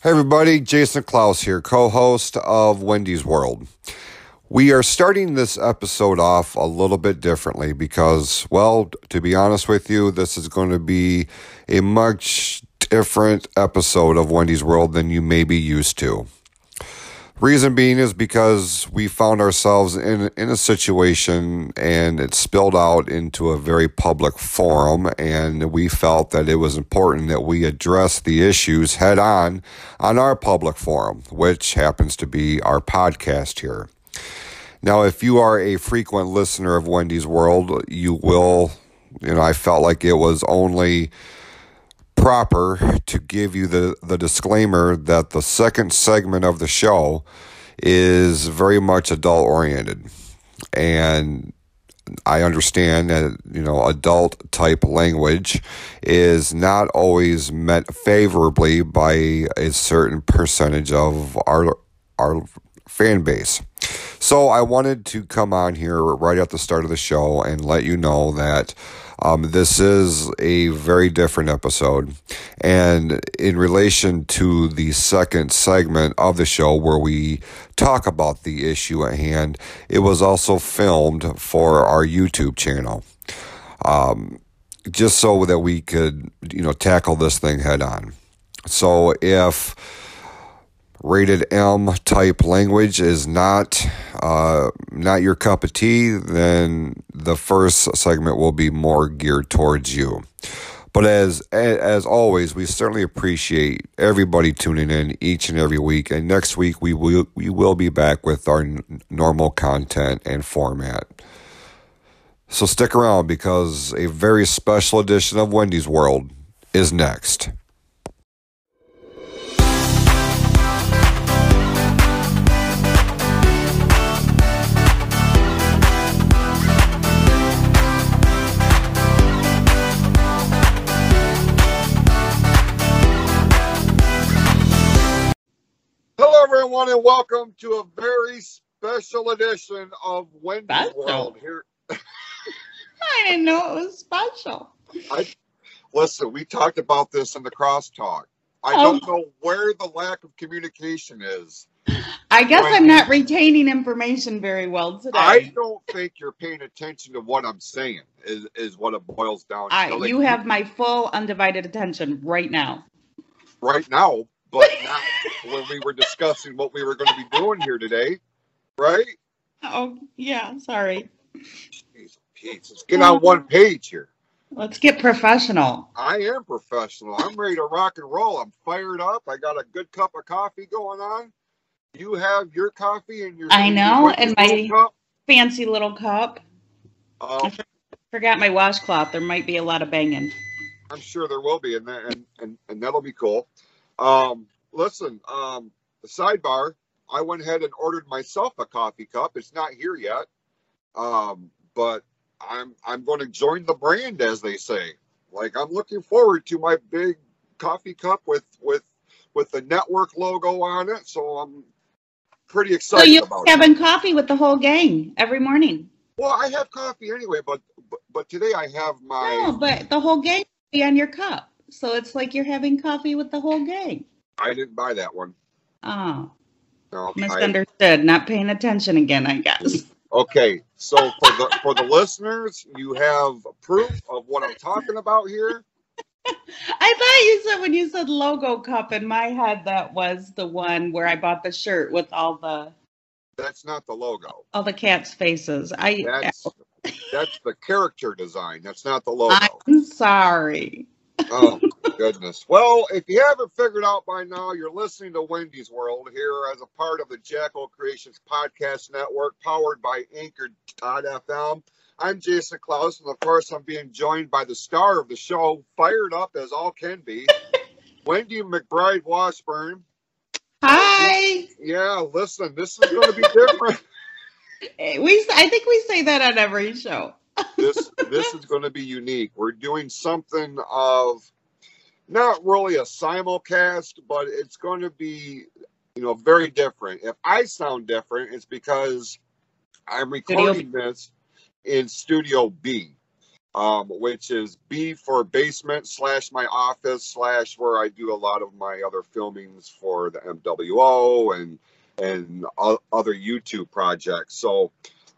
Hey everybody, Jason Clouse here, co-host of Wendy's World. We are starting this episode off a little bit differently because, well, to be honest with you, this is going to be a much different episode of Wendy's World than you may be used to. Reason being is because we found ourselves in in a situation and it spilled out into a very public forum and we felt that it was important that we address the issues head on on our public forum, which happens to be our podcast here. Now, if you are a frequent listener of Wendy's World, you will, you know, I felt like it was only proper to give you the, the disclaimer that the second segment of the show is very much adult oriented. And I understand that, you know, adult type language is not always met favorably by a certain percentage of our, our fan base. So I wanted to come on here right at the start of the show and let you know that um, this is a very different episode. And in relation to the second segment of the show where we talk about the issue at hand, it was also filmed for our YouTube channel. Um, just so that we could, you know, tackle this thing head on. So if rated M type language is not uh, not your cup of tea, then the first segment will be more geared towards you. But as as always, we certainly appreciate everybody tuning in each and every week. And next week we will we will be back with our n- normal content and format. So stick around because a very special edition of Wendy's World is next. Hello, everyone, and welcome to a very special edition of Wendy's Special? World. Here, I didn't know it was special. I listen. We talked about this in the crosstalk. I Oh. don't know where the lack of communication is. I guess. I'm not retaining information very well today. I don't think you're paying attention to what I'm saying. Is is what it boils down to. I- you have my full undivided attention right now. right now, but not when we were discussing what we were going to be doing here today, right? Oh, yeah, sorry. Jeez, Pete, let's get on one page here. Let's get professional. I am professional. I'm ready to rock and roll. I'm fired up. I got a good cup of coffee going on. You have your coffee and your. I know, and my- cup. Fancy little cup. Uh, Forgot my washcloth. There might be a lot of banging. I'm sure there will be, and that, and, and and that'll be cool. Um, listen, um, the sidebar. I went ahead and ordered myself a coffee cup. It's not here yet, um, but I'm I'm going to join the brand, as they say. Like I'm looking forward to my big coffee cup with with with the network logo on it. So I'm pretty excited. So you're about it. having coffee with the whole gang every morning. Well, I have coffee anyway, but but, but today I have my. No, but the whole gang be on your cup. So it's like you're having coffee with the whole gang. I didn't buy that one. Oh, No, I, misunderstood. Not paying attention again, I guess. Okay, so for the for the listeners, you have proof of what I'm talking about here. I thought you said when you said logo cup in my head that was the one where I bought the shirt with all the That's not the logo. all the cats' faces. I That's that's the character design. That's not the logo. I'm sorry. Oh goodness. Well, if you haven't figured out by now, you're listening to Wendy's World here as a part of the Jackal Creations podcast network, powered by Anchor.fm. I'm Jason Clouse, and of course, I'm being joined by the star of the show, fired up as all can be, Wendy McBride Washburn. Hi. Yeah, listen, this is going to be different. We I think we say that on every show. This this is going to be unique. We're doing something of not really a simulcast, but it's going to be you know very different. If I sound different, it's because I'm recording this in Studio B. um, which is B for basement slash my office slash where I do a lot of my other filmings for the MWO and and other YouTube projects. So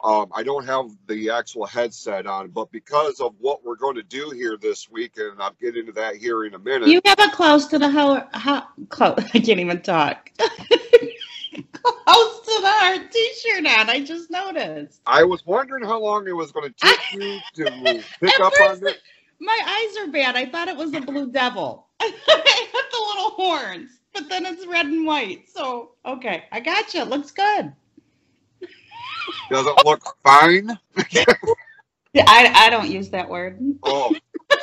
um, I don't have the actual headset on, but because of what we're going to do here this week, and I'll get into that here in a minute. You have a close to the how how close. I can't even talk. Clouse to the Heart T-shirt on. I just noticed. I was wondering how long it was going to take you to pick up on it. My eyes are bad. I thought it was a blue devil. I had the little horns, but then it's red and white. So okay, I got you. Looks good. Does it look fine? yeah, I, I don't use that word. Oh.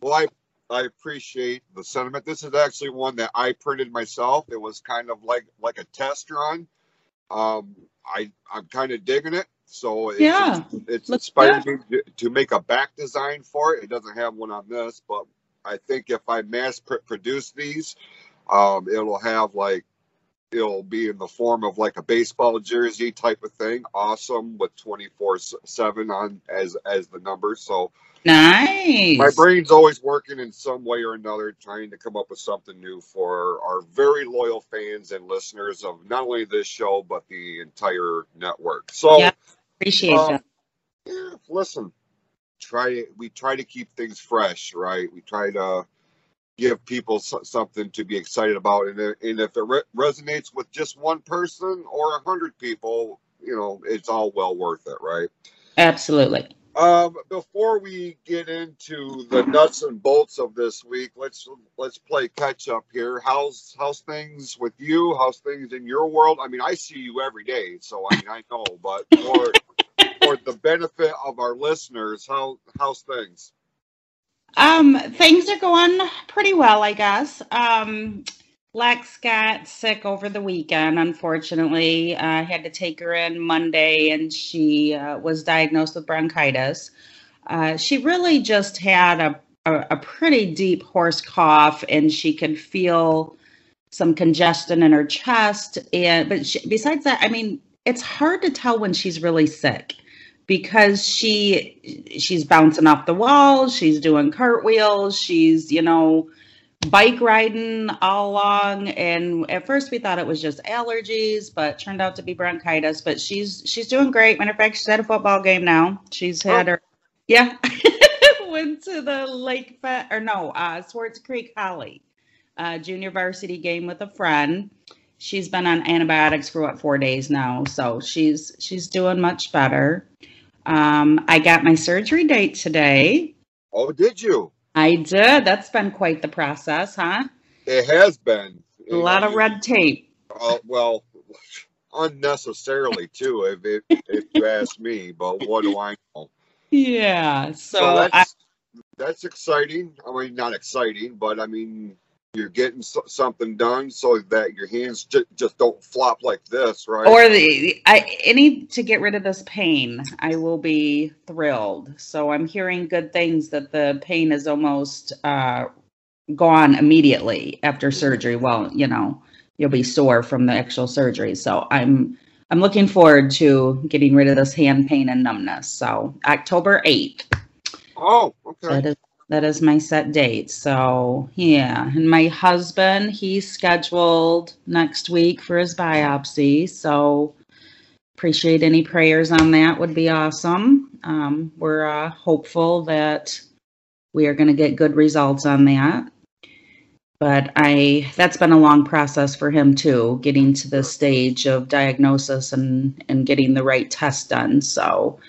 well, I I appreciate the sentiment. This is actually one that I printed myself. It was kind of like like a test run. Um, I I'm kind of digging it. So it's, yeah, it's, it's inspired me to, to, make a back design for it. It doesn't have one on this, but I think if I mass pr- produce these, um, it'll have like it'll be in the form of like a baseball jersey type of thing. Awesome with 24 7 on as as the number. So nice. My brain's always working in some way or another, trying to come up with something new for our very loyal fans and listeners of not only this show but the entire network. So yeah, appreciate um, that. Yeah, listen, try we try to keep things fresh, right? We try to give people something to be excited about. And, and if it re- resonates with just one person or a hundred people, you know, it's all well worth it, right? Absolutely. Um, before we get into the nuts and bolts of this week, let's let's play catch up here. How's how's things with you? How's things in your world? I mean, I see you every day, so I mean, I know, but for for the benefit of our listeners, how how's things? Um, things are going pretty well, I guess. Um, Lex got sick over the weekend, unfortunately. I had to take her in Monday and she uh, was diagnosed with bronchitis. Uh, she really just had a, a, a, pretty deep hoarse cough and she could feel some congestion in her chest. And but she, besides that, I mean, it's hard to tell when she's really sick because she she's bouncing off the walls, she's doing cartwheels, she's, you know, bike riding all along. And at first we thought it was just allergies but turned out to be bronchitis. But she's she's doing great. Matter of fact she's at a football game now. She's had oh. her yeah went to the lake Fe- or no uh swartz creek holly uh junior varsity game with a friend. She's been on antibiotics for what four days now. So she's she's doing much better um, I got my surgery date today. Oh, did you? I did. That's been quite the process, huh? It has been. A lot of red tape. Uh, well, unnecessarily too, if it, if you ask me. But what do I know? Yeah. So, so that's I, that's exciting. I mean, not exciting, but I mean, you're getting something done so that your hands just, just don't flop like this, right? Or the I any to get rid of this pain, I will be thrilled. So I'm hearing good things that the pain is almost uh, gone immediately after surgery. Well, you know, you'll be sore from the actual surgery. So I'm I'm looking forward to getting rid of this hand pain and numbness. So October 8th. Oh, okay that is my set date. So yeah, and my husband he's scheduled next week for his biopsy. So appreciate any prayers on that would be awesome. Um, we're uh, hopeful that we are going to get good results on that. But I that's been a long process for him too, getting to the stage of diagnosis and and getting the right test done. So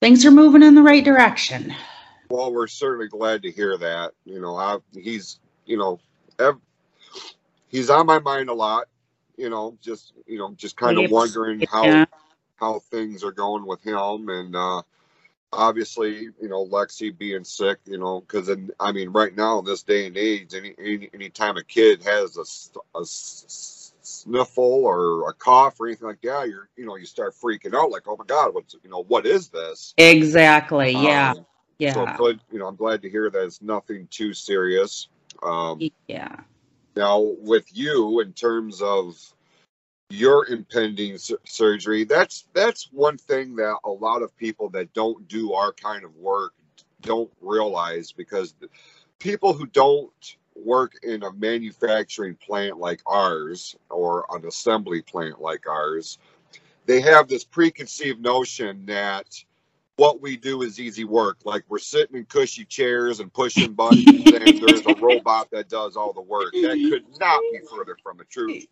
things are moving in the right direction. Well, we're certainly glad to hear that. You know, I, he's, you know, ev- he's on my mind a lot. You know, just you know, just kind of wondering how yeah. how things are going with him, and uh, obviously, you know, Lexi being sick. You know, because I mean, right now in this day and age, any any anytime a kid has a, a sniffle or a cough or anything like that, you're you know you start freaking out like, oh my god, what's you know what is this? Exactly. Um, yeah. So I'm glad, you know, I'm glad to hear that it's nothing too serious. Um, yeah. Now, with you, in terms of your impending su- surgery. That's that's one thing that a lot of people that don't do our kind of work don't realize because people who don't work in a manufacturing plant like ours or an assembly plant like ours, they have this preconceived notion that what we do is easy work. Like we're sitting in cushy chairs and pushing buttons, and there's a robot that does all the work. That could not be further from the truth.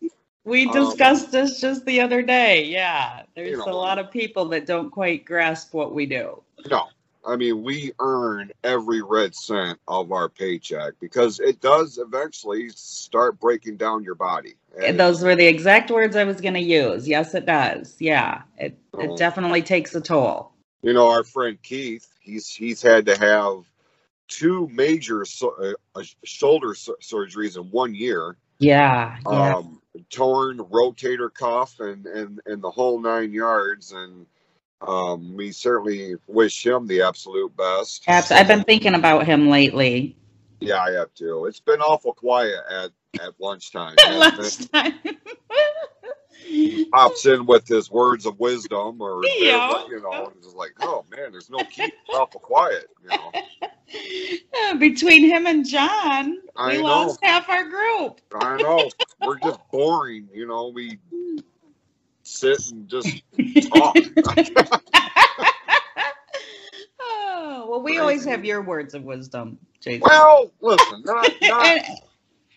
We Um, discussed this just the other day. Yeah. There's You know. a lot of people that don't quite grasp what we do. No, I mean we earn every red cent of our paycheck because it does eventually start breaking down your body. And, Those were the exact words I was going to use. Yes, it does. Yeah. It, Oh. it definitely takes a toll. You know, our friend Keith, he's he's had to have two major so, uh, uh, shoulder su- surgeries in one year. Yeah. Yeah. um, torn rotator cuff and, and, and the whole nine yards. And um, we certainly wish him the absolute best. Abs- I've been thinking about him lately. Yeah, I have too. It's been awful quiet at, at lunchtime. At lunchtime. He pops in with his words of wisdom or, Yeah. you know, it's like, oh man, there's no key. Awful quiet, you know. Between him and John, I we know. lost half our group. I know. We're just boring, you know. We sit and just talk. oh, well, we always have your words of wisdom, Jason. well, listen, not, not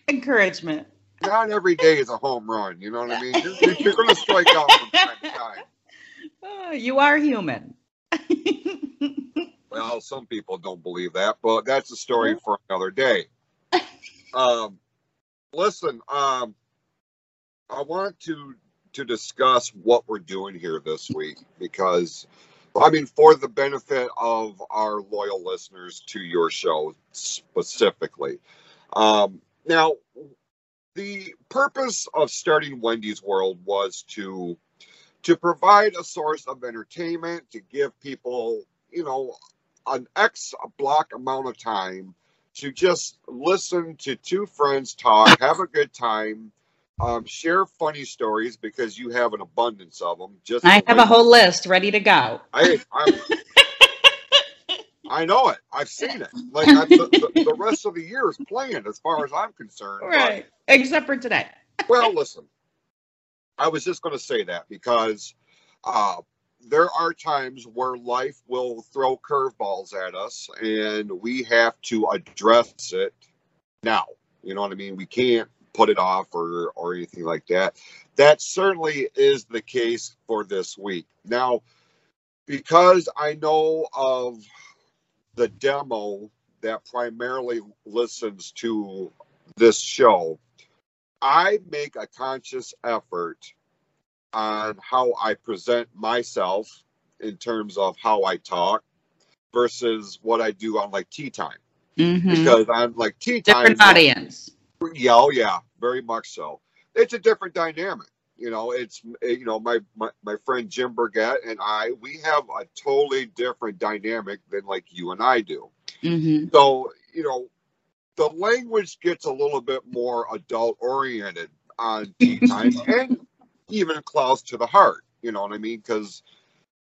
encouragement. Not every day is a home run. You know what I mean? You're, you're going to strike out from time to time. Oh, you are human. Well, some people don't believe that, but that's a story for another day. Um, listen, um, I want to to discuss what we're doing here this week because, I mean, for the benefit of our loyal listeners to your show specifically. Um, now, the purpose of starting Wendy's World was to to provide a source of entertainment to give people, you know, an X block amount of time to just listen to two friends talk, have a good time, um, share funny stories because you have an abundance of them. Just I have a whole list ready to go. I, I'm, I know it. I've seen it. Like I, the, the, rest of the year is planned, as far as I'm concerned. but- Right. Except for today. well, listen, I was just going to say that because uh, there are times where life will throw curveballs at us, and we have to address it now. You know what I mean? We can't put it off or or anything like that. That certainly is the case for this week. Now, because I know of the demo that primarily listens to this show, I make a conscious effort on how I present myself in terms of how I talk versus what I do on like tea time. Mhm. Because on like tea time, Different audience. yeah, oh yeah, very much so. It's a different dynamic. You know, it's you know my, my my friend Jim Burgett and I, we have a totally different dynamic than like you and I do. hmm So, you know, the language gets a little bit more adult oriented on tea time and even Clouse to the Heart. You know what I mean? Because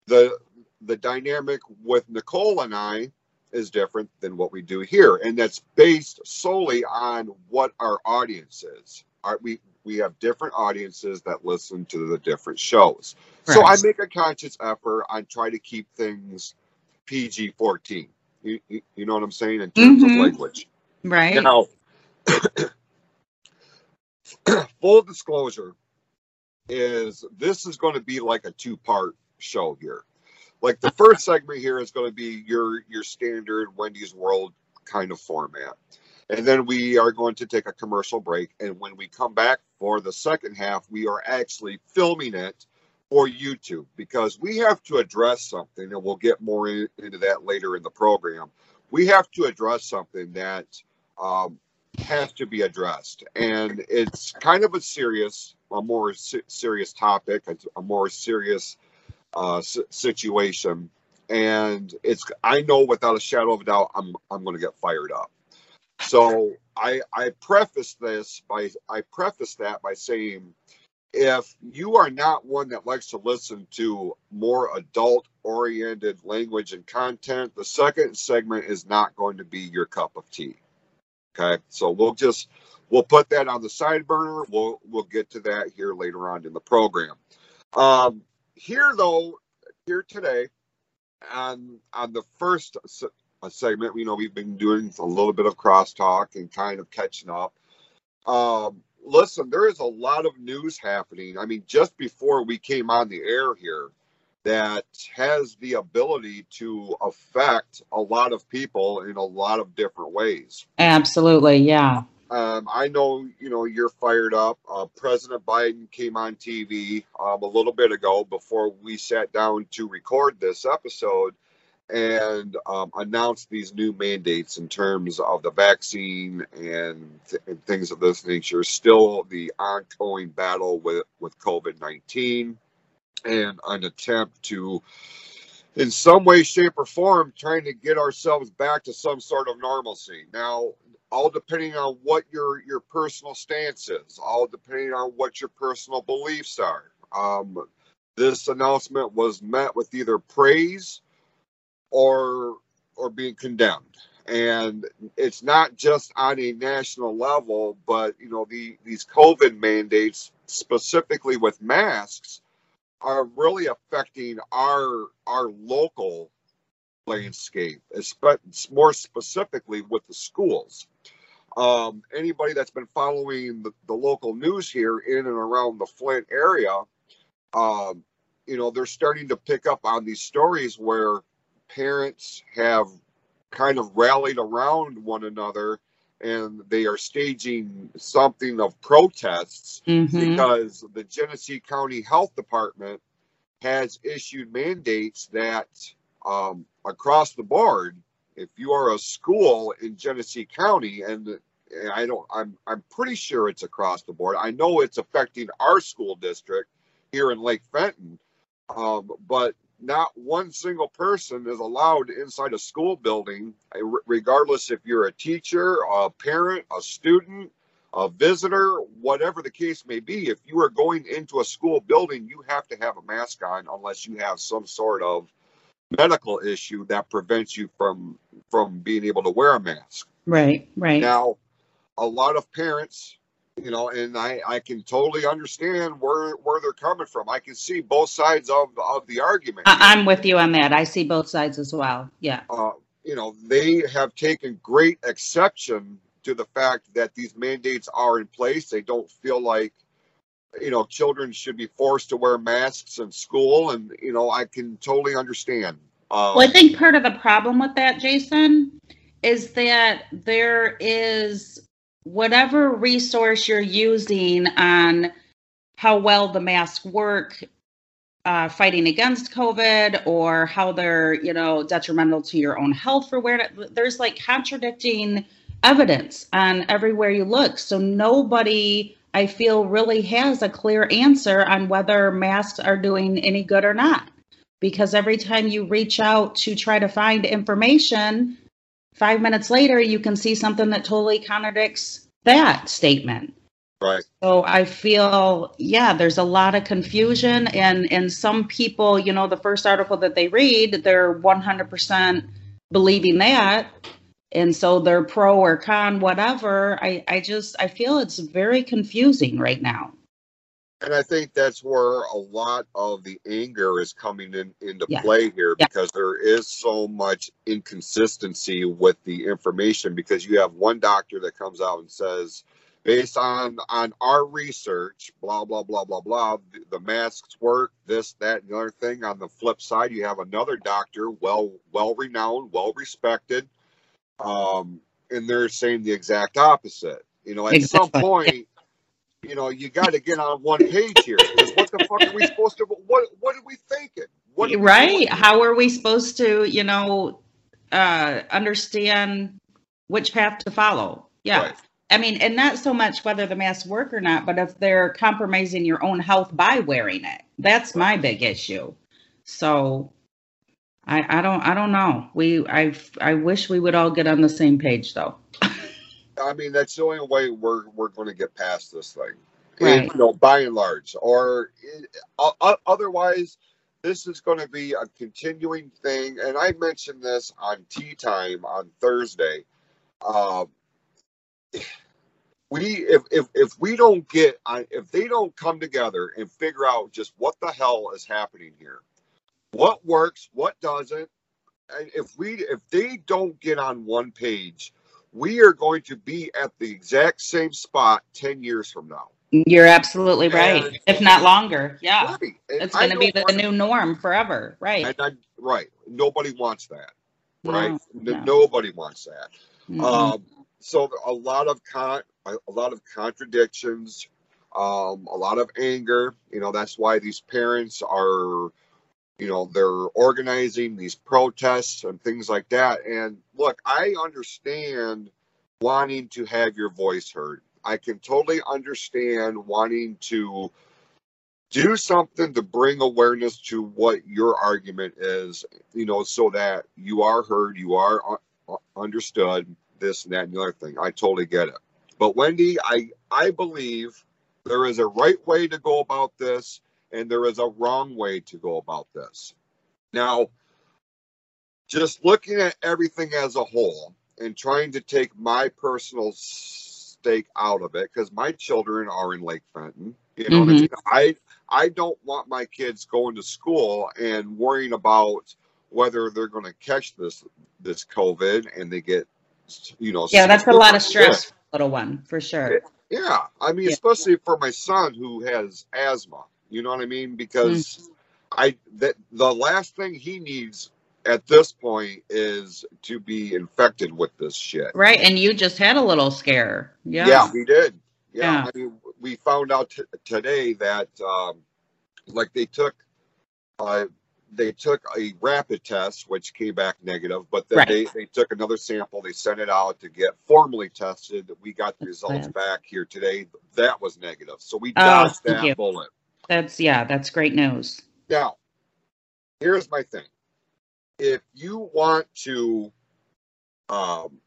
the the dynamic with Nicole and I is different than what we do here, and that's based solely on what our audience is. Are we we have different audiences that listen to the different shows. So I make a conscious effort on try to keep things PG fourteen. You, you, you know what I'm saying in terms Mhm. of language. Right. Now, full disclosure is this is going to be like a two part show here. Like the first segment here is going to be your your standard Wendy's World kind of format. And then we are going to take a commercial break. And when we come back for the second half, we are actually filming it for YouTube because we have to address something, and we'll get more in, into that later in the program. We have to address something that um, has to be addressed, and it's kind of a serious, a more se- serious topic, it's a more serious uh, s- situation, and it's. I know without a shadow of a doubt, I'm I'm going to get fired up. So I I preface this by I preface that by saying if you are not one that likes to listen to more adult oriented language and content, the second segment is not going to be your cup of tea. Okay. So we'll just we'll put that on the side burner. We'll we'll get to that here later on in the program. Um, here though, here today, on on the first segment, you know, we've been doing a little bit of crosstalk and kind of catching up. Um, listen, there is a lot of news happening. I mean, just before we came on the air here, that has the ability to affect a lot of people in a lot of different ways. Absolutely, yeah. Um, I know, you know, you're fired up. Uh, President Biden came on TV um, a little bit ago before we sat down to record this episode and um, announced these new mandates in terms of the vaccine and, th- and things of this nature. Still, the ongoing battle with with COVID nineteen, and an attempt to, in some way, shape, or form, trying to get ourselves back to some sort of normalcy. Now, all depending on what your your personal stance is, all depending on what your personal beliefs are. Um, this announcement was met with either praise or or being condemned. And it's not just on a national level but you know the these covid mandates specifically with masks are really affecting our our local landscape it's more specifically with the schools. Um, anybody that's been following the, the local news here in and around the flint area um, you know they're starting to pick up on these stories where parents have kind of rallied around one another and they are staging something of protests mm-hmm. because the Genesee County Health Department has issued mandates that um, across the board, if you are a school in Genesee County, and I don't, I'm, I'm pretty sure it's across the board. I know it's affecting our school district here in Lake Fenton, um, but not one single person is allowed inside a school building, eh, regardless if you're a teacher, a parent, a student, a visitor, whatever the case may be. If you are going into a school building, you have to have a mask on unless you have some sort of medical issue that prevents you from from being able to wear a mask. Right, right. Now, a lot of parents you know, and I, I can totally understand where where they're coming from. I can see both sides of of the argument. I, am with you on that. I see both sides as well. Yeah. Uh, you know, they have taken great exception to the fact that these mandates are in place. They don't feel like, you know, children should be forced to wear masks in school, and you know, I can totally understand. Um, well, I think part of the problem with that, Jason, is that there is whatever resource you're using on how well the masks work uh, fighting against COVID or how they're, you know, detrimental to your own health for where there's like contradicting evidence on everywhere you look. So nobody, I feel, really has a clear answer on whether masks are doing any good or not. Because every time you reach out to try to find information, five minutes later, you can see something that totally contradicts that statement. Right. So I feel, yeah, there's a lot of confusion, and and some people, you know, the first article that they read, they're 100% believing that, and so they're pro or con, whatever. I I just I feel it's very confusing right now. And I think that's where a lot of the anger is coming in into yeah. play here yeah. because there is so much inconsistency with the information because you have one doctor that comes out and says based on on our research blah blah blah blah blah the, the masks work this that and the other thing on the flip side you have another doctor well well renowned well respected um and they're saying the exact opposite you know at exactly. some point you know, you got to get on one page here. What the fuck are we supposed to? What What are we thinking? What are right? We How are we supposed to, you know, uh, understand which path to follow? Yeah. Right. I mean, and not so much whether the masks work or not, but if they're compromising your own health by wearing it, that's my big issue. So, I, I don't, I don't know. We, I, I wish we would all get on the same page, though. I mean, that's the only way we're we're going to get past this thing. Right. And, you know, by and large, or uh, uh, otherwise, this is going to be a continuing thing. And I mentioned this on tea time on Thursday. Um, we if, if if we don't get if they don't come together and figure out just what the hell is happening here what works what doesn't and if we if they don't get on one page we are going to be at the exact same spot 10 years from now. You're absolutely right. And- if not longer. Yeah. Right. It's going to be don't the new norm forever. Right. I, right. Nobody wants that. Right? No, no. nobody wants that. Mm-mm. Um, so a lot of con, a lot of contradictions, um, a lot of anger. You know, that's why these parents are, you know, they're organizing these protests and things like that. And look, I understand wanting to have your voice heard. I can totally understand wanting to do something to bring awareness to what your argument is, you know, so that you are heard, you are understood this and that and the other thing. I totally get it. But Wendy, I I believe there is a right way to go about this and there is a wrong way to go about this. Now, just looking at everything as a whole and trying to take my personal stake out of it because my children are in Lake Fenton. You know what I mean? I I don't want my kids going to school and worrying about whether they're going to catch this this COVID and they get you know yeah that's a lot of stress for little one for sure Yeah, I mean, Yeah. especially for my son who has asthma. You know what I mean? Because Mm. I that the last thing he needs at this point is to be infected with this shit. right and you just had a little scare yeah Yeah, we did. Yeah, Yeah. I mean, we found out t- today that um, like they took uh, they took a rapid test which came back negative, but then Right. they, they took another sample, they sent it out to get formally tested. We got the results good. back here today. That was negative. So we Oh, dodged thank that you. bullet. That's yeah that's great news Now, here's my thing. If you want to, um,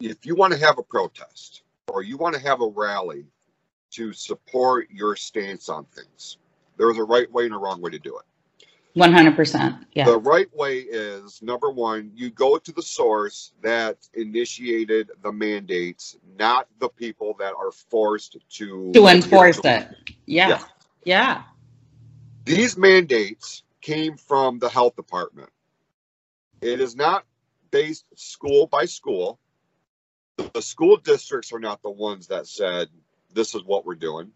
if you want to have a protest or you want to have a rally to support your stance on things, there's a right way and a wrong way to do it. 100% yeah The right way is number one, you go to the source that initiated the mandates, not the people that are forced to to enforce it yeah Yeah. Yeah These mandates came from the health department. It is not based school by school. The school districts are not the ones that said, this is what we're doing.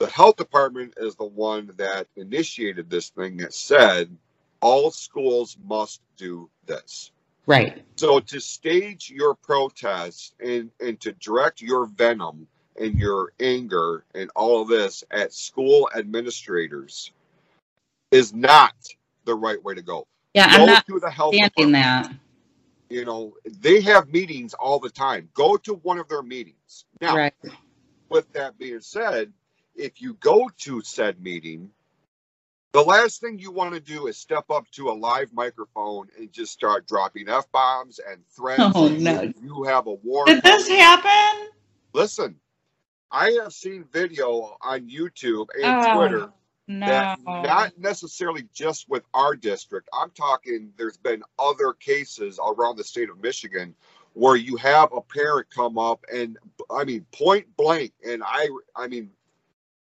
The health department is the one that initiated this thing that said, all schools must do this. right So to stage your protest and, and to direct your venom and your anger and all of this at school administrators is not the right way to go. yeah go i'm not to the health standing department. that You know, they have meetings all the time. Go to one of their meetings. Now, right with that being said, if you go to said meeting, the last thing you want to do is step up to a live microphone and just start dropping f bombs and threats. Oh, no. you, you have a war. did this happen Listen, I have seen video on YouTube and Oh, Twitter no that not necessarily just with our district. I'm talking. There's been other cases around the state of Michigan where you have a parent come up and I mean point blank, and I I mean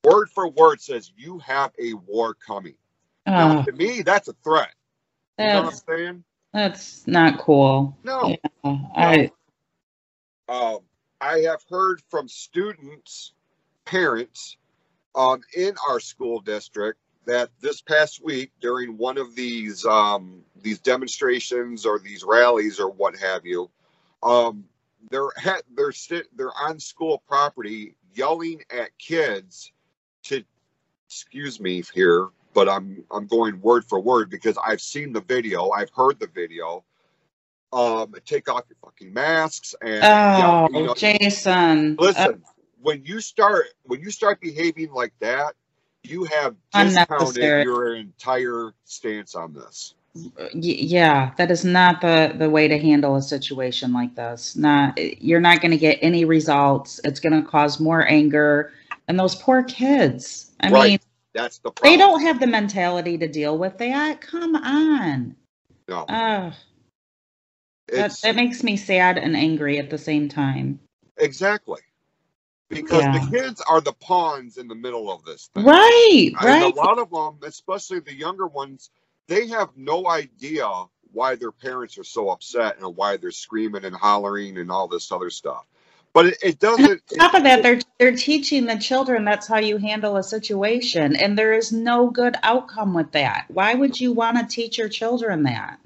word for word says you have a war coming. Now, Oh, to me, that's a threat. You know what I'm that's, saying? that's not cool No. Yeah, I, Um, I have heard from students, parents, um, in our school district that this past week during one of these um, these demonstrations or these rallies or what have you, um, they're ha- they're sit they're on school property yelling at kids to excuse me here, but I'm I'm going word for word because I've seen the video, I've heard the video. Um, take off your fucking masks and oh you know, jason listen. when you start when you start behaving like that, you have discounted your entire stance on this. Yeah that is not the the way to handle a situation like this not you're not going to get any results it's going to cause more anger And those poor kids. I Right. mean, That's the problem. they don't have the mentality to deal with that. Come on. No, Uh, that, that makes me sad and angry at the same time. exactly because Yeah. the kids are the pawns in the middle of this thing. Right, And right. a lot of them, especially the younger ones, they have no idea why their parents are so upset and why they're screaming and hollering and all this other stuff. But it, it doesn't. On top of that, they're they're teaching the children that's how you handle a situation, and there is no good outcome with that. Why would you want to teach your children that?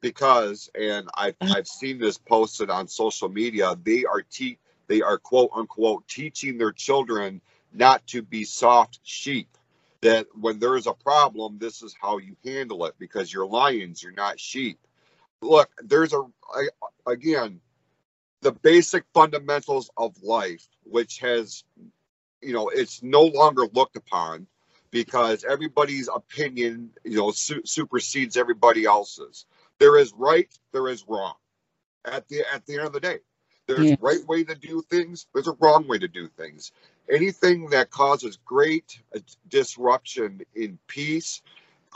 Because, and I've uh-huh. I've seen this posted on social media. They are te- they are quote unquote teaching their children not to be soft sheep. That when there is a problem, this is how you handle it because you're lions, you're not sheep. Look, there's a I, again the basic fundamentals of life, which has you know it's no longer looked upon because everybody's opinion you know su- supersedes everybody else's there is right there is wrong. At the at the end of the day there's Yeah. a right way to do things there's a wrong way to do things. Anything that causes great uh, disruption in peace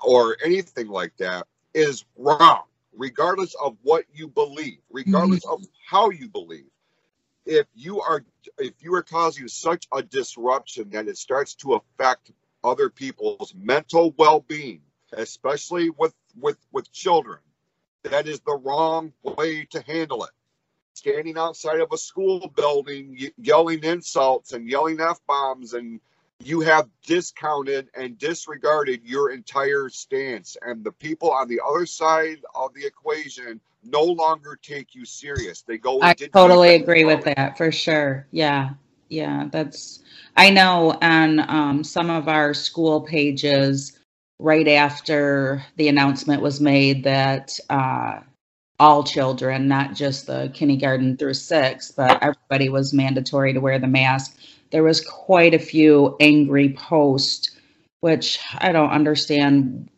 or anything like that is wrong regardless of what you believe regardless of how you believe. If you are if you are causing such a disruption that it starts to affect other people's mental well-being especially with with with children that is the wrong way to handle it standing outside of a school building yelling insults and yelling f-bombs and you have discounted and disregarded your entire stance and the people on the other side of the equation no longer take you serious they go I totally agree with that for sure. Yeah, yeah, that's. I know on um, some of our school pages, right after the announcement was made that uh, all children, not just the kindergarten through six, but everybody was mandatory to wear the mask. There was quite a few angry posts, which I don't understand.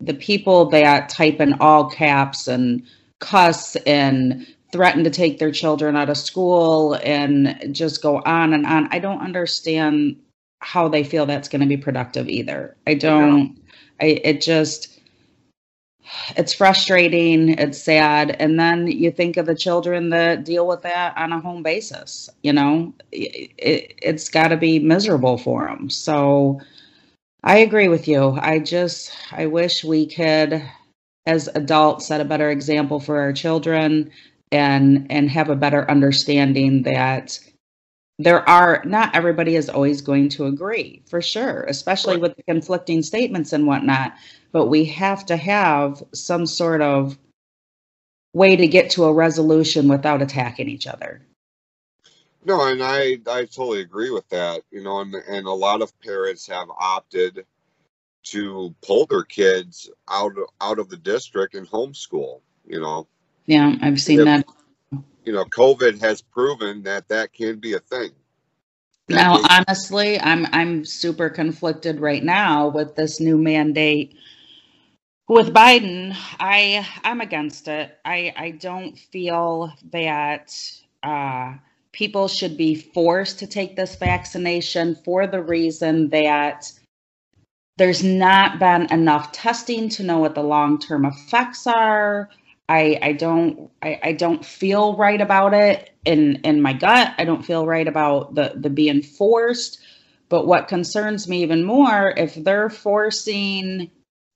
The people that type in all caps and cuss and threaten to take their children out of school and just go on and on. I don't understand how they feel that's going to be productive either. I don't. I it just it's frustrating, it's sad, and then you think of the children that deal with that on a home basis. You know, it, it's got to be miserable for them. So I agree with you. I just I wish we could as adults set a better example for our children and and have a better understanding that there are not everybody is always going to agree for sure especially with the conflicting statements and whatnot but we have to have some sort of way to get to a resolution without attacking each other No, and I I totally agree with that. You know, and and a lot of parents have opted to pull their kids out out of the district and homeschool. You know, yeah i've seen Yep. that you know, COVID has proven that that can be a thing. That Now, honestly, I'm I'm super conflicted right now with this new mandate with Biden. I I'm against it. I I don't feel that uh, people should be forced to take this vaccination for the reason that there's not been enough testing to know what the long term effects are. I, I don't I, I don't feel right about it in in my gut. I don't feel right about the the being forced. But what concerns me even more if they're forcing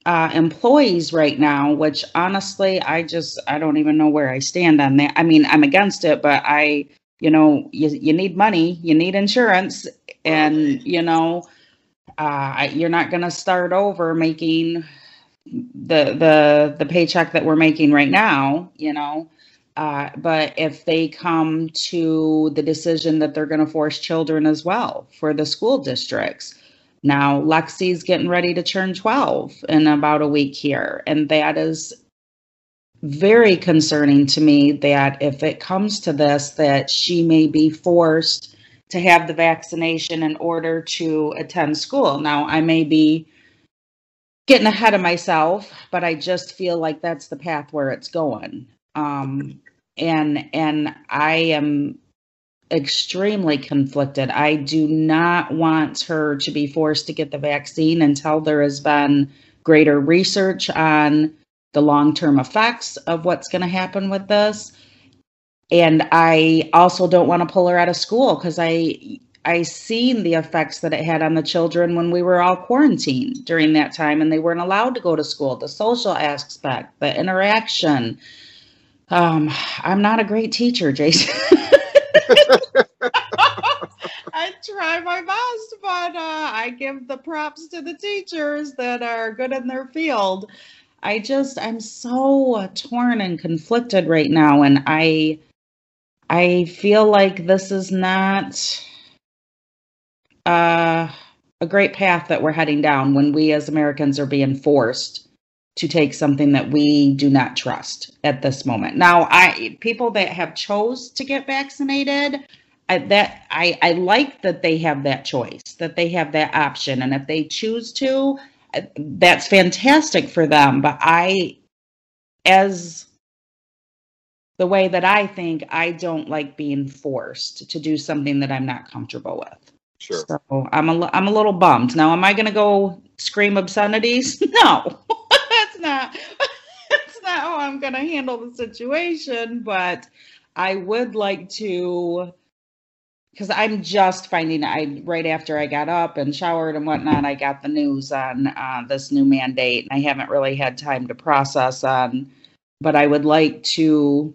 uh, employees right now, which honestly I just I don't even know where I stand on that. I mean I'm against it, but I you know you you need money, you need insurance, and you know uh, you're not going to start over making the the the paycheck that we're making right now you know uh, but if they come to the decision that they're going to force children as well for the school districts. Now lexi's getting ready to turn 12 in about a week here and that is very concerning to me that if it comes to this that she may be forced to have the vaccination in order to attend school. Now i may be getting ahead of myself, but I just feel like that's the path where it's going. Um, and and I am extremely conflicted. I do not want her to be forced to get the vaccine until there has been greater research on the long term effects of what's going to happen with this. And I also don't want to pull her out of school because I I seen the effects that it had on the children when we were all quarantined during that time and they weren't allowed to go to school. The social aspect, the interaction. Um, I'm not a great teacher, Jason. I try my best, but uh, I give the props to the teachers that are good in their field. I just I'm so torn and conflicted right now, and I I feel like this is not uh, a great path that we're heading down when we as Americans are being forced to take something that we do not trust at this moment. Now, I people that have chose to get vaccinated, I, that I, I like that they have that choice, that they have that option, and if they choose to, uh, that's fantastic for them. But I, as the way that I think, I don't like being forced to do something that I'm not comfortable with. Sure. So I'm a, I'm a little bummed. Now, am I going to go scream obscenities? No, that's not, that's not how I'm going to handle the situation, but I would like to, because I'm just finding, I, right after I got up and showered and whatnot, I got the news on uh, this new mandate. And I haven't really had time to process on, but I would like to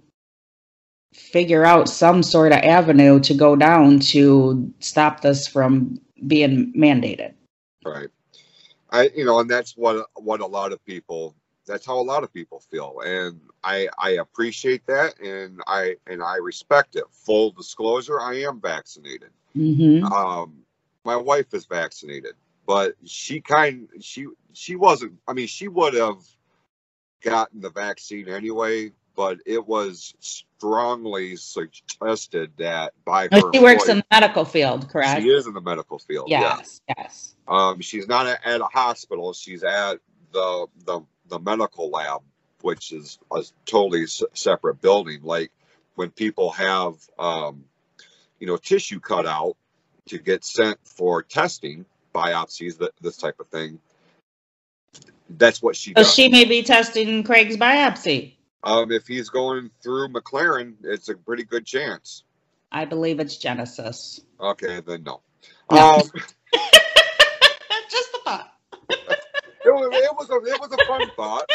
figure out some sort of avenue to go down to stop this from being mandated. Right. I you know, and that's what what a lot of people that's how a lot of people feel and I I appreciate that and I and I respect it. Full disclosure, I am vaccinated. Mm-hmm. Um my wife is vaccinated, but she kind she she wasn't I mean she would have gotten the vaccine anyway but it was strongly suggested that by her. She works in the medical field, correct? She is in the medical field. Yes, yeah. yes. Um, she's not at a hospital. She's at the the the medical lab, which is a totally separate building. Like when people have, um, you know, tissue cut out to get sent for testing, biopsies, that this type of thing. That's what she. So does. she may be testing Craig's biopsy. Um, if he's going through McLaren, it's a pretty good chance. I believe it's Genesys. Okay, then no. No. Um, Just a thought. it, was, it was a it was a fun thought.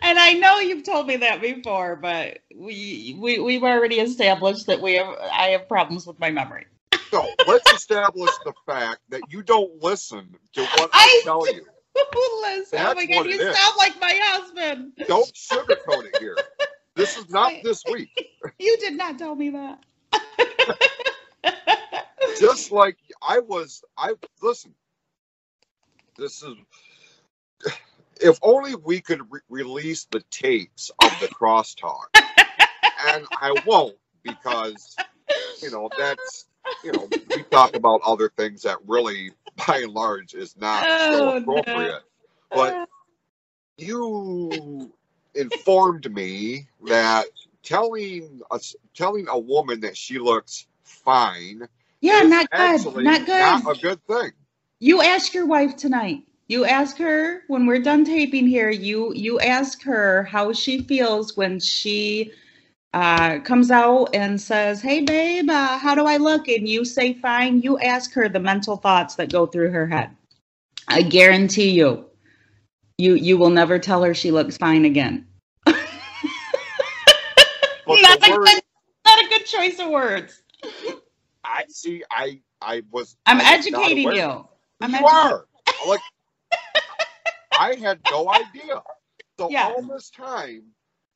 And I know you've told me that before, but we we we've already established that we have I have problems with my memory. So let's establish the fact that you don't listen to what I, I tell you. Listen, oh my god, you is. sound like my husband. Don't sugarcoat it here. This is not this week. You did not tell me that. Just like I was, I listen. This is. If only we could re- release the tapes of the crosstalk, and I won't because you know that's you know we talk about other things that really, by and large, is not Oh, so no. appropriate. But you informed me that telling us telling a woman that she looks fine yeah, not good. Not good. not a good thing. You ask your wife tonight. You ask her when we're done taping here. You you ask her how she feels when she uh, comes out and says, "Hey, babe, uh, how do I look?" And you say, "Fine." You ask her the mental thoughts that go through her head. I guarantee you, you you will never tell her she looks fine again. Not, a good, not a good choice of words. I see. I I was. I'm I was educating you. I'm you educating- are like. I had no idea. So Yeah. all this time,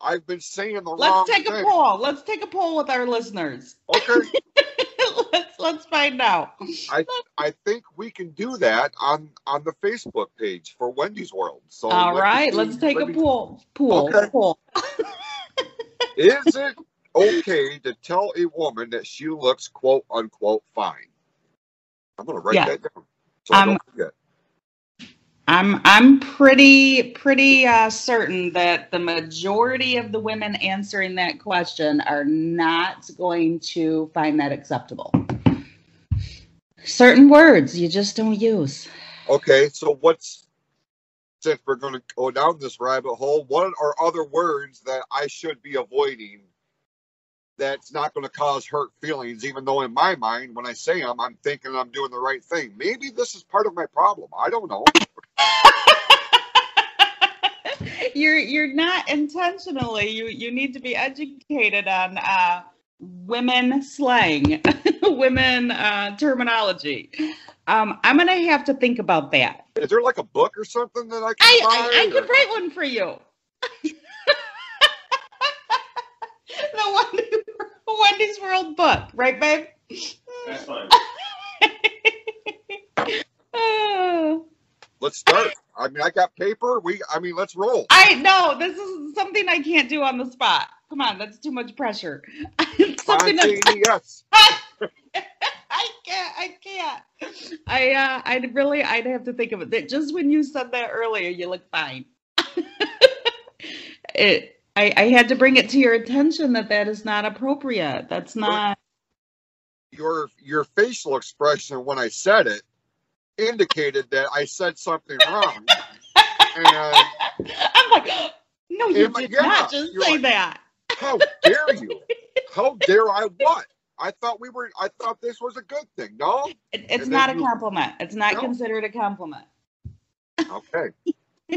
I've been saying the Let's take a poll. Let's take a poll with our listeners. Okay, let's let's find out. I I think we can do that on on the Facebook page for Wendy's World. So All right, let's take a poll. Poll. Okay. Poll. Is it okay to tell a woman that she looks quote unquote fine? I'm gonna write Yeah. that down so I Um, don't forget. I'm I'm pretty pretty uh, certain that the majority of the women answering that question are not going to find that acceptable. Certain words you just don't use. Okay, so what's since we're going to go down this rabbit hole, what are other words that I should be avoiding that's not going to cause hurt feelings, even though in my mind, when I say them, I'm thinking I'm doing the right thing. Maybe this is part of my problem. I don't know. you're you're not intentionally. You you need to be educated on uh, women slang, women uh, terminology. Um, I'm gonna have to think about that. Is there like a book or something that I can I? I, I could write one for you. the Wendy, Wendy's World book, right, babe? That's fine. Oh. Let's start. I mean, I got paper. We, I mean, let's roll. I know this is something I can't do on the spot. Come on, that's too much pressure. It's something that's, Spontaneous. I can't. I can't. I uh, I'd really I'd have to think of it. That just when you said that earlier, you look fine. it. I, I had to bring it to your attention that that is not appropriate. That's not. Your your facial expression when I said it indicated that I said something wrong. and I'm like, no, you did yeah, not just say like- that. how dare you? How dare I what? I thought we were. I thought this was a good thing. No. It, it's not a you- compliment. It's not No. considered a compliment. Okay.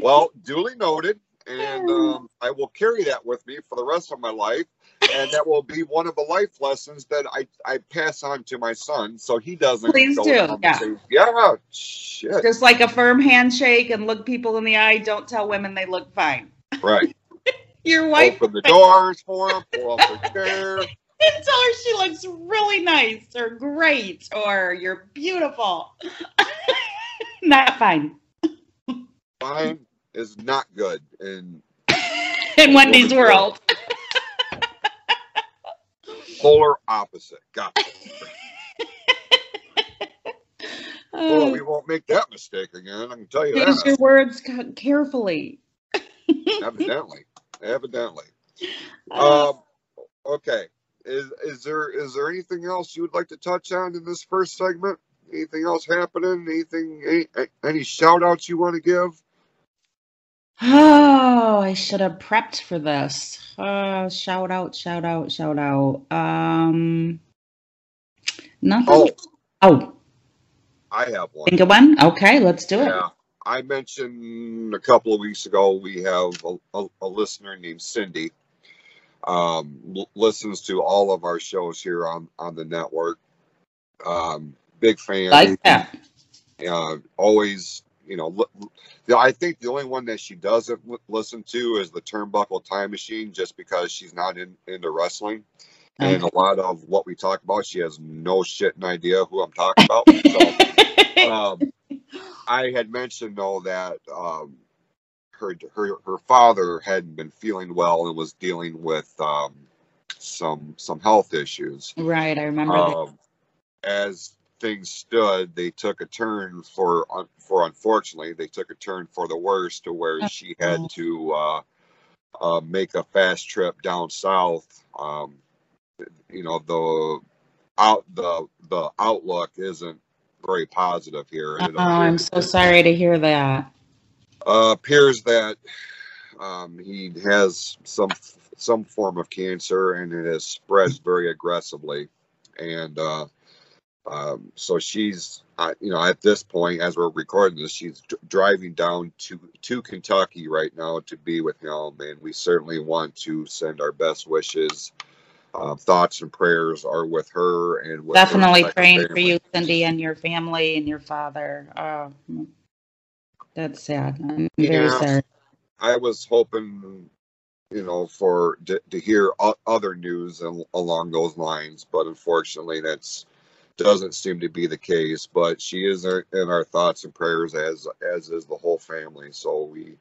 Well, duly noted, and um, I will carry that with me for the rest of my life, and that will be one of the life lessons that I I pass on to my son, so he doesn't. Please do, yeah. same- Yeah. Shit. Just like a firm handshake and look people in the eye. Don't tell women they look fine. Right. Your wife Open the doors for him. Pull up the chair. and tell her she looks really nice or great or you're beautiful. not fine. Fine is not good, in In Wendy's world. polar opposite. Got. Well, Uh, we won't make that mistake again. I can tell you Choose your words carefully. Evidently, evidently. Uh, Um, okay. Is is there is there anything else you would like to touch on in this first segment? Anything else happening? Anything? Any, any shout outs you want to give? Oh, I should have prepped for this. Uh, shout out, shout out, shout out. Um, nothing. Oh, Oh, I have one. think of one. Okay, let's do it. Yeah, I mentioned a couple of weeks ago we have a, a, a listener named Cindy. Um, l- listens to all of our shows here on on the network. Um, big fan. Like that. uh, always, you know, I think the only one that she doesn't listen to is the Turnbuckle Time Machine, just because she's not in, into wrestling. And a lot of what we talk about, she has no shit idea who I'm talking about. So, um, I had mentioned though that um, her her her father hadn't been feeling well and was dealing with um, some some health issues. right, I remember that. Um, as things stood, they took a turn for for unfortunately they took a turn for the worse to where Oh. she had to uh, uh, make a fast trip down south. Um, you know the out the the outlook isn't very positive here. Oh, I'm so sorry to hear that. uh, appears that um, he has some some form of cancer and it has spread very aggressively and uh, um, so she's uh, you know at this point as we're recording this she's dr- driving down to to kentucky right now to be with him and we certainly want to send our best wishes uh, thoughts and prayers are with her and with Definitely second praying for you, Cindy, and your family and your father. Oh, that's sad. I'm very Yeah. sorry. I was hoping, you know, for to, to hear o- other news al- along those lines, but unfortunately, that's doesn't seem to be the case. But she is in our thoughts and prayers, as as is the whole family. So we,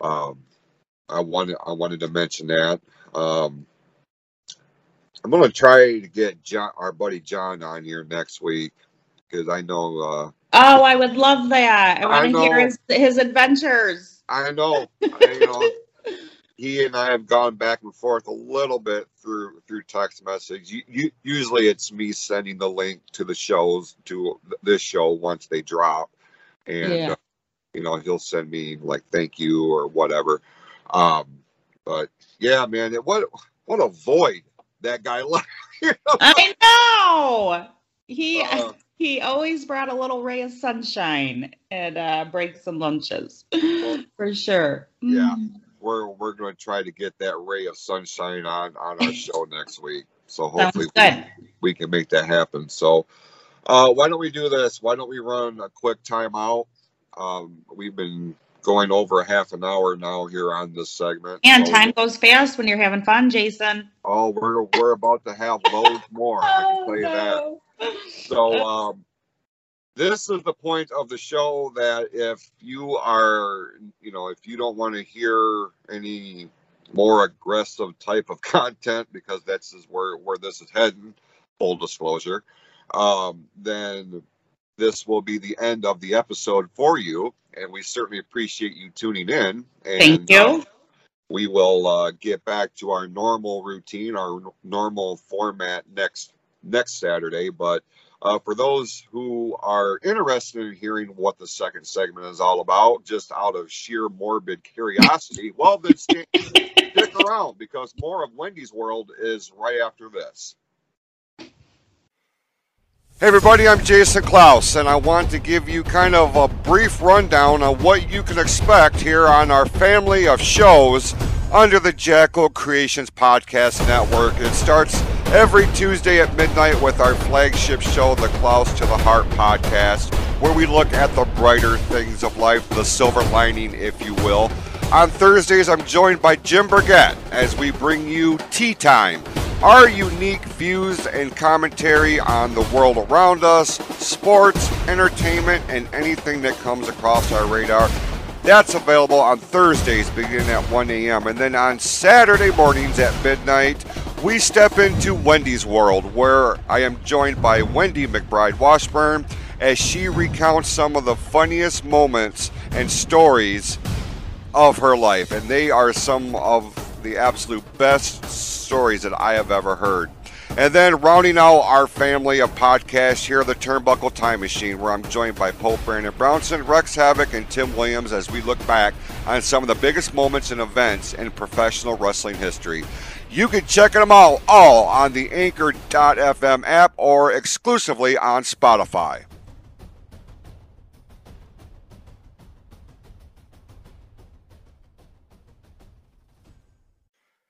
um, I wanted I wanted to mention that. Um, I'm gonna try to get John, our buddy John, on here next week because I know uh, Oh, I would love that. I want to hear his, his adventures. I know. I, know, he and I have gone back and forth a little bit through through text message. You, you, usually, it's me sending the link to the shows to this show once they drop, and yeah. uh, you know he'll send me like thank you or whatever. Um, but yeah, man, what what a void that guy left. you know? I know he. Uh, he always brought a little ray of sunshine at uh, breaks and lunches, for sure. Yeah, mm we're we're going to try to get that ray of sunshine on on our show next week. So hopefully we, we, can make that happen. So uh, why don't we do this? Why don't we run a quick timeout? Um, we've been going over a half an hour now here on this segment. And so, time goes fast when you're having fun, Jason. Oh, we're we're about to have loads more. I can tell you no. that. So um, this is the point of the show that if you are, you know, if you don't want to hear any more aggressive type of content because that's is where where this is heading, full disclosure, um, then this will be the end of the episode for you, and we certainly appreciate you tuning in. And, Thank you. Uh, we will uh, get back to our normal routine, our normal format next next Saturday, but uh, for those who are interested in hearing what the second segment is all about, just out of sheer morbid curiosity, well, then stick, stick around because more of Wendy's World is right after this. Hey everybody, I'm Jason Clouse, and I want to give you kind of a brief rundown on what you can expect here on our family of shows under the Jackal Creations Podcast Network. It starts every Tuesday at midnight with our flagship show, the Clouse to the Heart podcast, where we look at the brighter things of life, the silver lining, if you will. On Thursdays, I'm joined by Jim Burgett as we bring you Tea Time, our unique views and commentary on the world around us, sports, entertainment, and anything that comes across our radar. That's available on Thursdays beginning at 1 a.m. And then on Saturday mornings at midnight, we step into Wendy's world where I am joined by Wendy McBride Washburn as she recounts some of the funniest moments and stories of her life. And they are some of the absolute best stories that I have ever heard. And then rounding out our family of podcasts here, the Turnbuckle Time Machine, where I'm joined by Pope Brandon Brownson, Rex Havoc, and Tim Williams as we look back on some of the biggest moments and events in professional wrestling history. You can check them out all on the Anchor.fm app or exclusively on Spotify.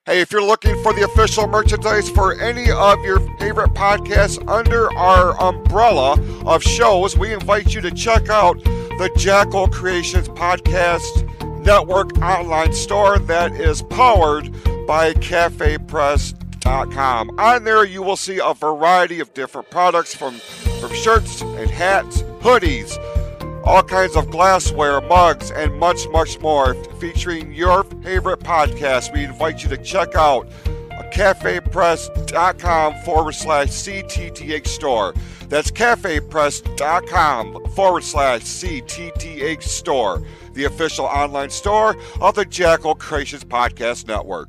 Hey, if you're looking for the official merchandise for any of your favorite podcasts under our umbrella of shows, we invite you to check out the Jackal Creations Podcast Network online store that is powered by CafePress.com. On there, you will see a variety of different products from, from shirts and hats, hoodies all kinds of glassware, mugs, and much, much more featuring your favorite podcast. We invite you to check out cafepress.com forward slash CTTH store. That's cafepress.com forward slash CTTH store, the official online store of the Jackal Creations Podcast Network.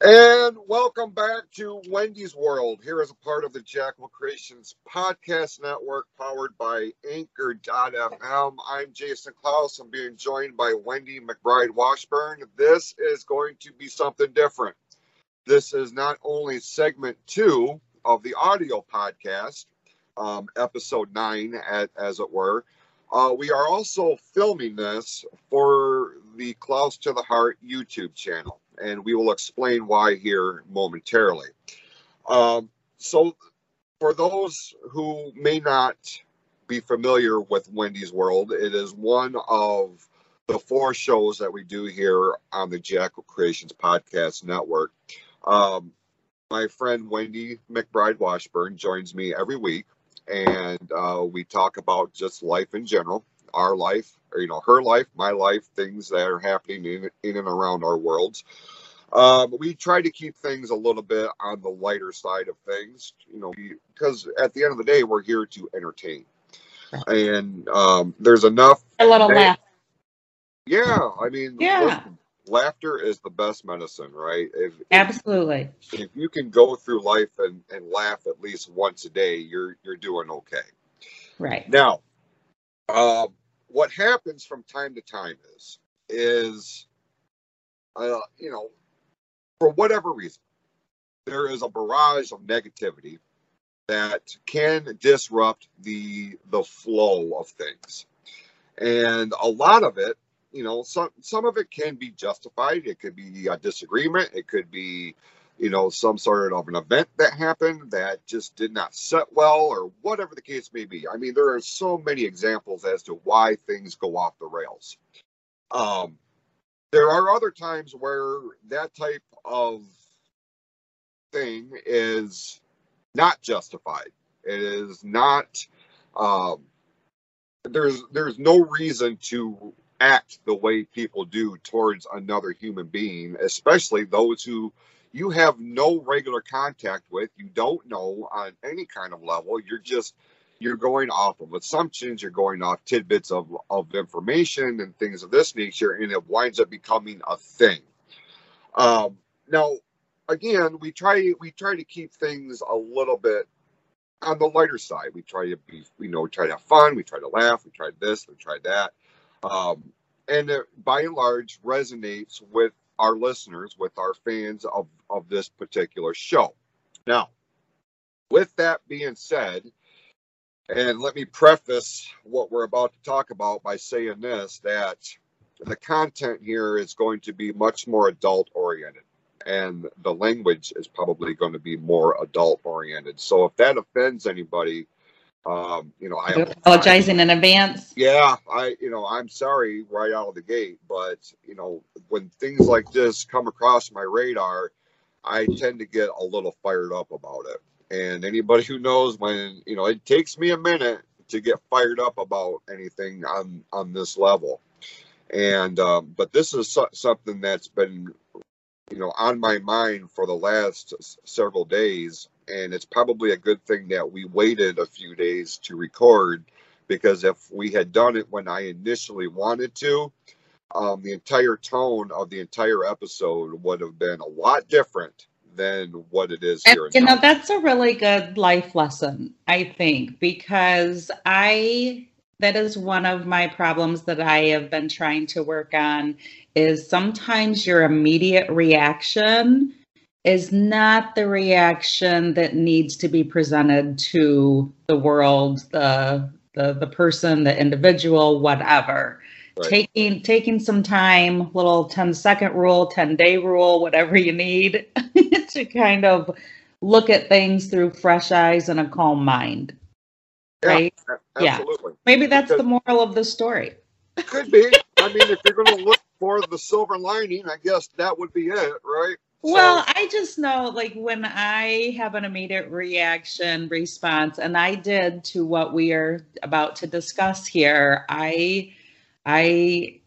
And welcome back to Wendy's World. Here is a part of the Jackal Creations podcast network powered by Anchor.fm. I'm Jason Clouse. I'm being joined by Wendy McBride Washburn. This is going to be something different. This is not only segment two of the audio podcast, um, episode nine, at, as it were. Uh, we are also filming this for the Clouse to the Heart YouTube channel and we will explain why here momentarily. Um, so, for those who may not be familiar with Wendy's World, it is one of the four shows that we do here on the Jackal Creations Podcast Network. Um, my friend Wendy McBride Washburn joins me every week, and uh, we talk about just life in general, our life, you know, her life, my life, things that are happening in, in and around our worlds. Um, we try to keep things a little bit on the lighter side of things, you know, because at the end of the day, we're here to entertain. and um, there's enough. A little laugh. Yeah, I mean, yeah. Listen, laughter is the best medicine, right? If, Absolutely. If, if you can go through life and, and laugh at least once a day, you're you're doing okay. Right. Now, uh, what happens from time to time is is uh, you know, for whatever reason, there is a barrage of negativity that can disrupt the the flow of things. And a lot of it, you know, some some of it can be justified. It could be a disagreement. It could be, you know, some sort of an event that happened that just did not set well, or whatever the case may be. I mean, there are so many examples as to why things go off the rails. Um, there are other times where that type of thing is not justified. It is not. Um, there's there's no reason to act the way people do towards another human being, especially those who you have no regular contact with, you don't know on any kind of level. You're just you're going off of assumptions, you're going off tidbits of, of information and things of this nature, and it winds up becoming a thing. Um, now, again, we try we try to keep things a little bit on the lighter side. We try to be, you know, we try to have fun, we try to laugh, we tried this, we tried that, um, and it, by and large resonates with our listeners, with our fans of of this particular show. Now, with that being said, and let me preface what we're about to talk about by saying this that the content here is going to be much more adult oriented and the language is probably going to be more adult oriented. So if that offends anybody, um, you know, I apologizing in advance. Yeah, I, you know, I'm sorry right out of the gate, but you know, when things like this come across my radar, I tend to get a little fired up about it. And anybody who knows when, you know, it takes me a minute to get fired up about anything on on this level. And um, but this is so- something that's been you know on my mind for the last several days and it's probably a good thing that we waited a few days to record because if we had done it when i initially wanted to um, the entire tone of the entire episode would have been a lot different than what it is here. And, you know, that's a really good life lesson, I think, because I that is one of my problems that I have been trying to work on is sometimes your immediate reaction is not the reaction that needs to be presented to the world, the the, the person, the individual, whatever. Right. Taking taking some time, little 10 second rule, 10 day rule, whatever you need to kind of look at things through fresh eyes and a calm mind right? Yeah, absolutely. Yeah. Maybe that's because the moral of the story. Could be. I mean, if you're going to look for the silver lining, I guess that would be it, right? Well, so. I just know like when I have an immediate reaction response, and I did to what we are about to discuss here, I I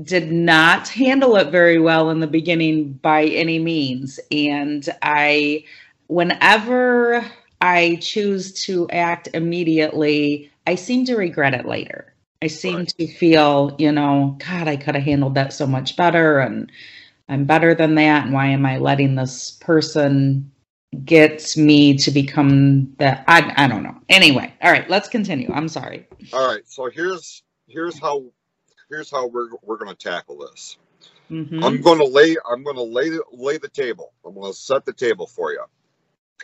did not handle it very well in the beginning by any means. And I whenever I choose to act immediately, I seem to regret it later. I seem right. to feel, you know, God, I could have handled that so much better and I'm better than that. And why am I letting this person get me to become that? I, I don't know. Anyway, all right, let's continue. I'm sorry. All right. So here's here's how here's how we're we're gonna tackle this. Mm-hmm. I'm gonna lay I'm gonna lay lay the table. I'm gonna set the table for you.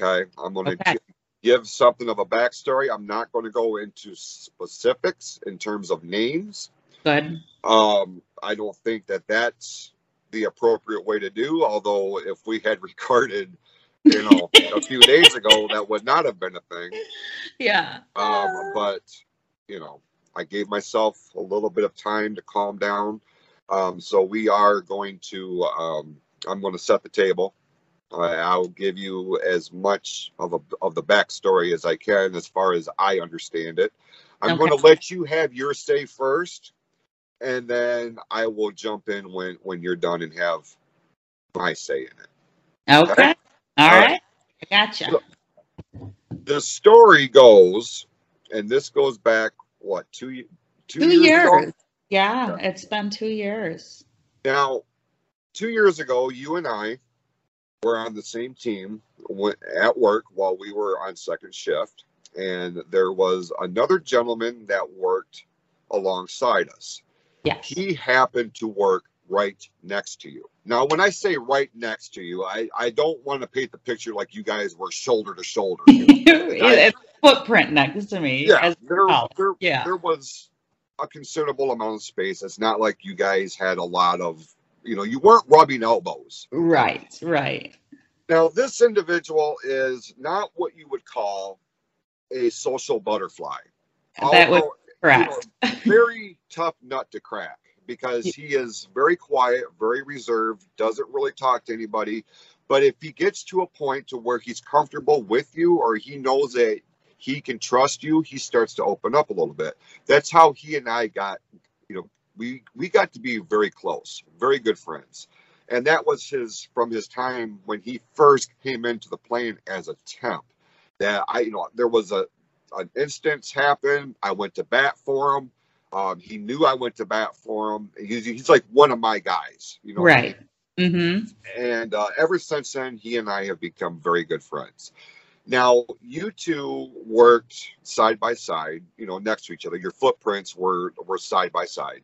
Okay. I'm going to okay. give something of a backstory. I'm not going to go into specifics in terms of names. Good. Um, I don't think that that's the appropriate way to do. Although, if we had recorded, you know, a few days ago, that would not have been a thing. Yeah. Um, but you know, I gave myself a little bit of time to calm down. Um, so we are going to. Um, I'm going to set the table. I'll give you as much of a, of the backstory as I can, as far as I understand it. I'm okay. going to let you have your say first, and then I will jump in when when you're done and have my say in it. Okay. okay? All, All right. right. I gotcha. So, the story goes, and this goes back what two two, two years, years. Yeah, yeah, it's been two years. Now, two years ago, you and I were on the same team at work while we were on second shift, and there was another gentleman that worked alongside us. Yes. He happened to work right next to you. Now, when I say right next to you, I, I don't want to paint the picture like you guys were shoulder to shoulder. it's footprint next to me. Yeah, there, there, yeah. there was a considerable amount of space. It's not like you guys had a lot of, you know, you weren't rubbing elbows. Right, right. Now, this individual is not what you would call a social butterfly. That Although, was correct. You know, very tough nut to crack because he is very quiet, very reserved, doesn't really talk to anybody. But if he gets to a point to where he's comfortable with you or he knows that he can trust you, he starts to open up a little bit. That's how he and I got, you know, we we got to be very close, very good friends. And that was his from his time when he first came into the plane as a temp. That I, you know, there was a an instance happened. I went to bat for him. Um, he knew I went to bat for him. He's, he's like one of my guys, you know. Right. I mean? Mm-hmm. And uh, ever since then, he and I have become very good friends. Now, you two worked side by side, you know, next to each other. Your footprints were were side by side,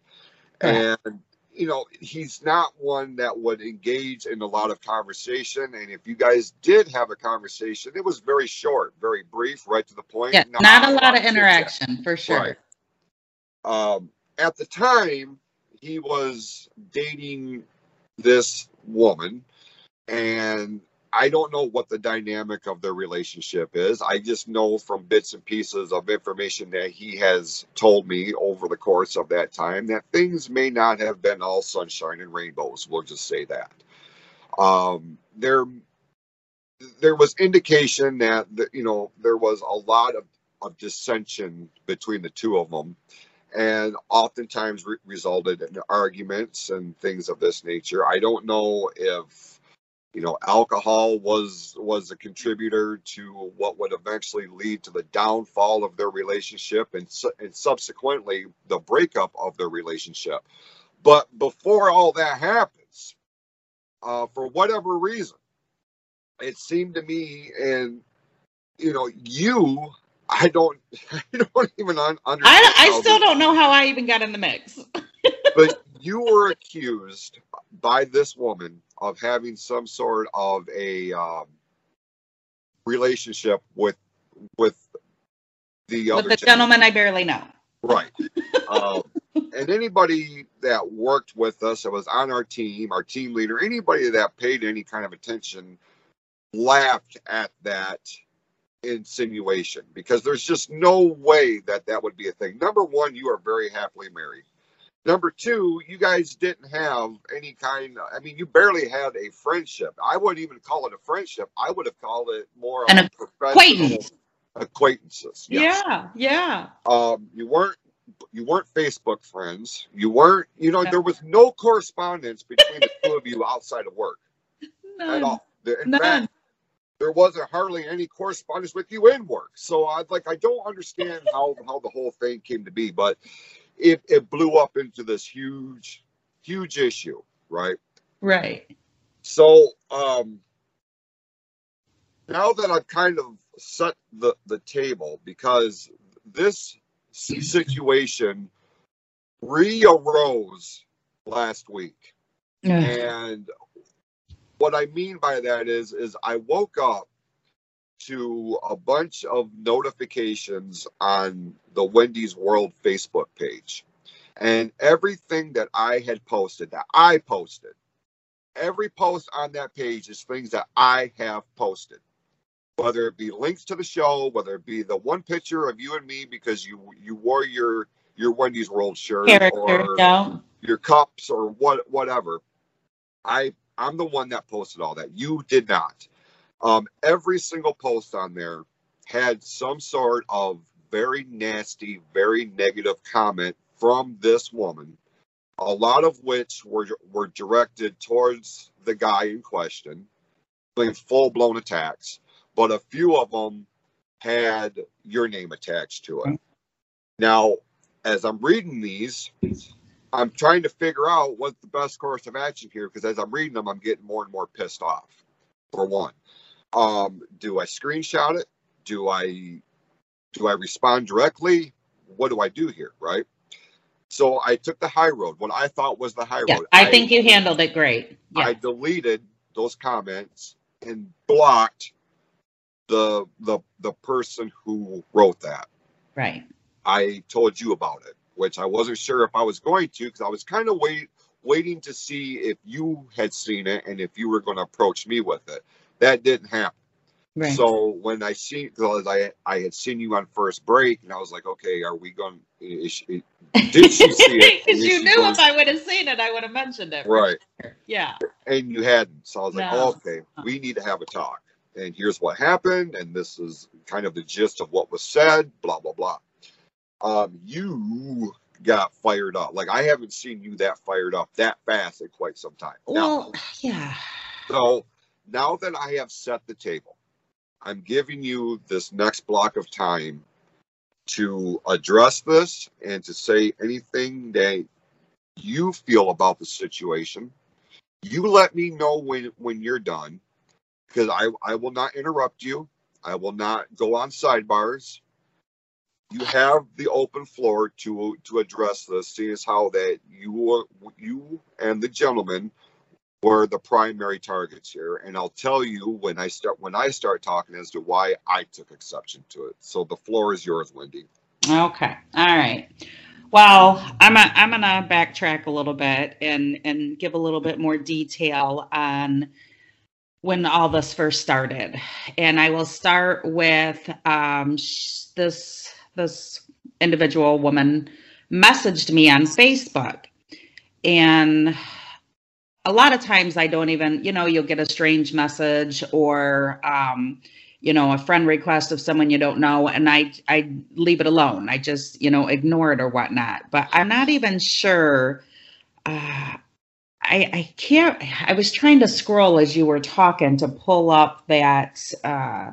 and you know, he's not one that would engage in a lot of conversation. And if you guys did have a conversation, it was very short, very brief, right to the point. Yeah, not, not a lot, of interaction for sure. Right. Um, at the time, he was dating this woman, and I don't know what the dynamic of their relationship is. I just know from bits and pieces of information that he has told me over the course of that time that things may not have been all sunshine and rainbows. We'll just say that. Um, there, there was indication that you know there was a lot of, of dissension between the two of them, and oftentimes re- resulted in arguments and things of this nature. I don't know if you know alcohol was was a contributor to what would eventually lead to the downfall of their relationship and, su- and subsequently the breakup of their relationship. But before all that happens uh, for whatever reason it seemed to me and you know you i don't i don't even un- understand i, I still don't know how i even got in the mix. But you were accused by this woman of having some sort of a um, relationship with with the with other the gentleman. gentleman I barely know. Right. um, and anybody that worked with us, that was on our team, our team leader, anybody that paid any kind of attention, laughed at that insinuation because there's just no way that that would be a thing. Number one, you are very happily married. Number two, you guys didn't have any kind. I mean, you barely had a friendship. I wouldn't even call it a friendship. I would have called it more an acquaintance. Acquaintances. Yes. Yeah, yeah. Um, you weren't you weren't Facebook friends. You weren't. You know, there was no correspondence between the two of you outside of work None. at all. In None. fact, there wasn't hardly any correspondence with you in work. So I like I don't understand how how the whole thing came to be, but it, it blew up into this huge, huge issue, right? Right. So um, now that I've kind of set the, the table, because this situation re-arose last week. And what I mean by that is, is I woke up to a bunch of notifications on the Wendy's World Facebook page. And everything that I had posted, that I posted, every post on that page is things that I have posted. Whether it be links to the show, whether it be the one picture of you and me because you you wore your your Wendy's World shirt Character, or yeah. your cups or what whatever. I I'm the one that posted all that. You did not. Um, every single post on there had some sort of very nasty, very negative comment from this woman, a lot of which were were directed towards the guy in question, being full blown attacks, but a few of them had your name attached to it. Now, as I'm reading these, I'm trying to figure out what's the best course of action here because as I'm reading them, I'm getting more and more pissed off. For one, um, do I screenshot it? Do I do I respond directly? What do I do here? Right. So I took the high road. What I thought was the high Yeah, road. I think you handled it great. I deleted those comments and blocked the the the person who wrote that. right. I told you about it, which I wasn't sure if I was going to because I was kind of wait waiting to see if you had seen it and if you were going to approach me with it. That didn't happen. Right. So when I see, because I I had seen you on first break and I was like, okay, are we going? She, did she see it? Because you knew going- if I would have seen it, I would have mentioned it. Right. sure. Yeah. and you hadn't. So I was like, No. okay, we need to have a talk. And here's what happened, and this is kind of the gist of what was said, blah blah blah. Um, you got fired up. Like I haven't seen you that fired up that fast in quite some time. Now, Well, yeah. so now that I have set the table, I'm giving you this next block of time to address this and to say anything that you feel about the situation. You let me know when when you're done because I I will not interrupt you. I will not go on sidebars. You have the open floor to to address this, seeing as how that you you and the gentleman were the primary targets here, and I'll tell you when I start when I start talking as to why I took exception to it. So the floor is yours, Wendy. Okay. All right. Well, I'm a, I'm gonna backtrack a little bit and and give a little bit more detail on when all this first started, and I will start with um, this this individual woman messaged me on Facebook, and a lot of times I don't even you know you'll get a strange message or um, you know a friend request of someone you don't know and i i leave it alone. I just you know ignore it or whatnot. But i'm not even sure uh, I, I can't i was trying to scroll as you were talking to pull up that uh,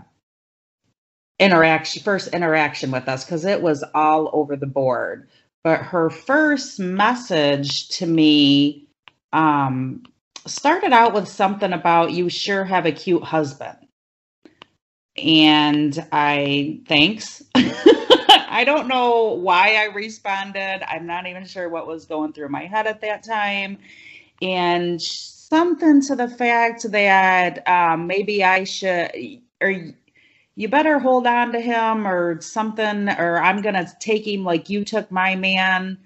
interaction first interaction with us because it was all over the board. But her first message to me um, started out with something about you sure have a cute husband and I thanks. I don't know why I responded. I'm not even sure what was going through my head at that time. And something to the fact that um, maybe I should, or you better hold on to him, or something, or I'm going to take him like you took my man.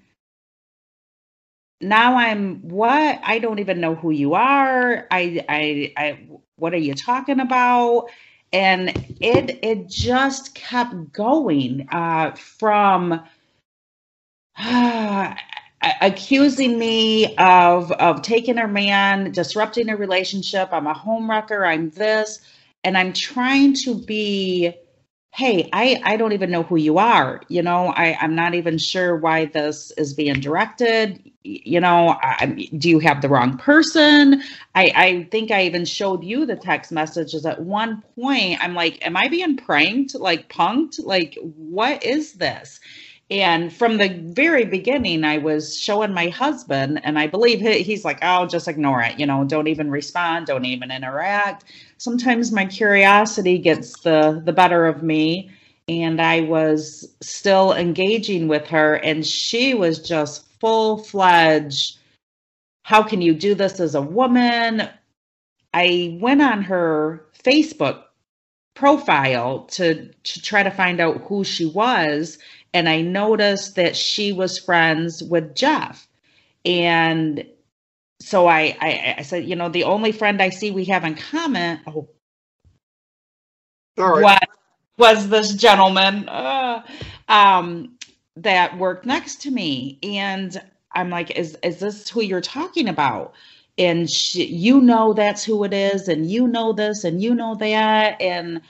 Now I'm what? I don't even know who you are. I, I, I, what are you talking about? and it it just kept going uh, from uh, accusing me of of taking her man, disrupting a relationship. I'm a homewrecker. I'm this, and I'm trying to be. Hey, I I don't even know who you are. You know, I I'm not even sure why this is being directed. You know, I, do you have the wrong person? I, I think I even showed you the text messages at one point. I'm like, am I being pranked? Like punked? Like, what is this? And from the very beginning, I was showing my husband, and I believe he, he's like, oh, just ignore it. You know, don't even respond, don't even interact. Sometimes my curiosity gets the, the better of me. And I was still engaging with her, and she was just full fledged how can you do this as a woman? I went on her Facebook profile to to try to find out who she was and I noticed that she was friends with Jeff. And so I I, I said, you know, the only friend I see we have in common oh, right. what was this gentleman uh, um, that worked next to me. And i'm like is is this who you're talking about? And she, you know that's who it is and you know this and you know that. And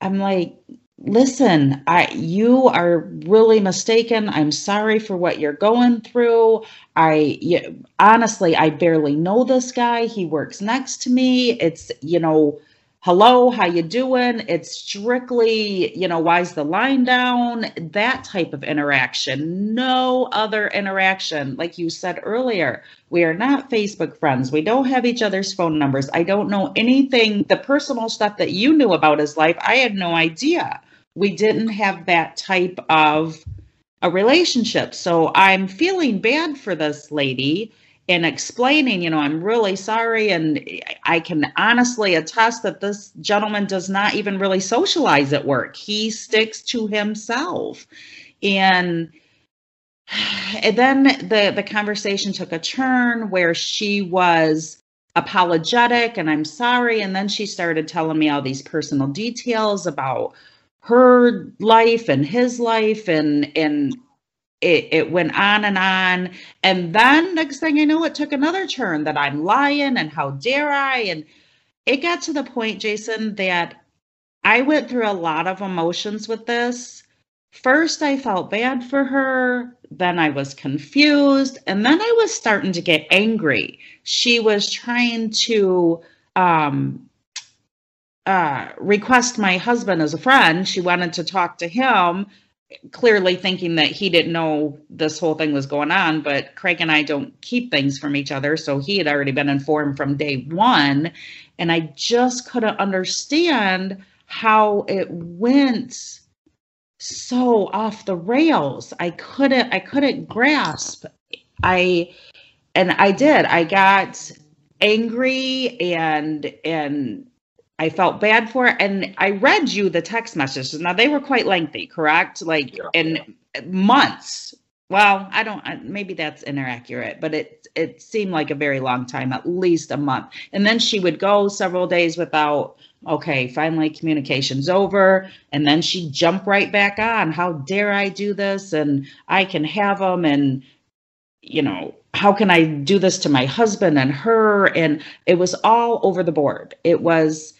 i'm like listen i you are really mistaken. I'm sorry for what you're going through. I you, honestly i barely know this guy. He works next to me. It's you know hello how you doing? It's strictly you know why's the line down? That type of interaction. No other interaction. Like you said earlier we are not facebook friends. We don't have each other's phone numbers. I don't know anything. The personal stuff that you knew about his life i had no idea we didn't have that type of a relationship so i'm feeling bad for this lady and explaining, you know, I'm really sorry. And I can honestly attest that this gentleman does not even really socialize at work. He sticks to himself. And and then the the conversation took a turn where she was apologetic and I'm sorry and then she started telling me all these personal details about her life and his life and and it, it went on and on. And then next thing I know, it took another turn that I'm lying and how dare I? And it got to the point, Jason, that I went through a lot of emotions with this. First, I felt bad for her. Then I was confused. And then I was starting to get angry. She was trying to um, uh, request my husband as a friend. She wanted to talk to him clearly thinking that he didn't know this whole thing was going on but craig and i don't keep things from each other so he had already been informed from day one and i just couldn't understand how it went so off the rails. I couldn't i couldn't grasp. I and i did. I got angry and and I felt bad for it. And I read you the text messages. Now they were quite lengthy, correct? Like yeah. in months. Well, I don't maybe that's inaccurate, but it it seemed like a very long time, at least a month. And then she would go several days without okay, finally communication's over, and then she jump right back on. How dare I do this and I can have them and you know, how can I do this to my husband and her and it was all over the board. It was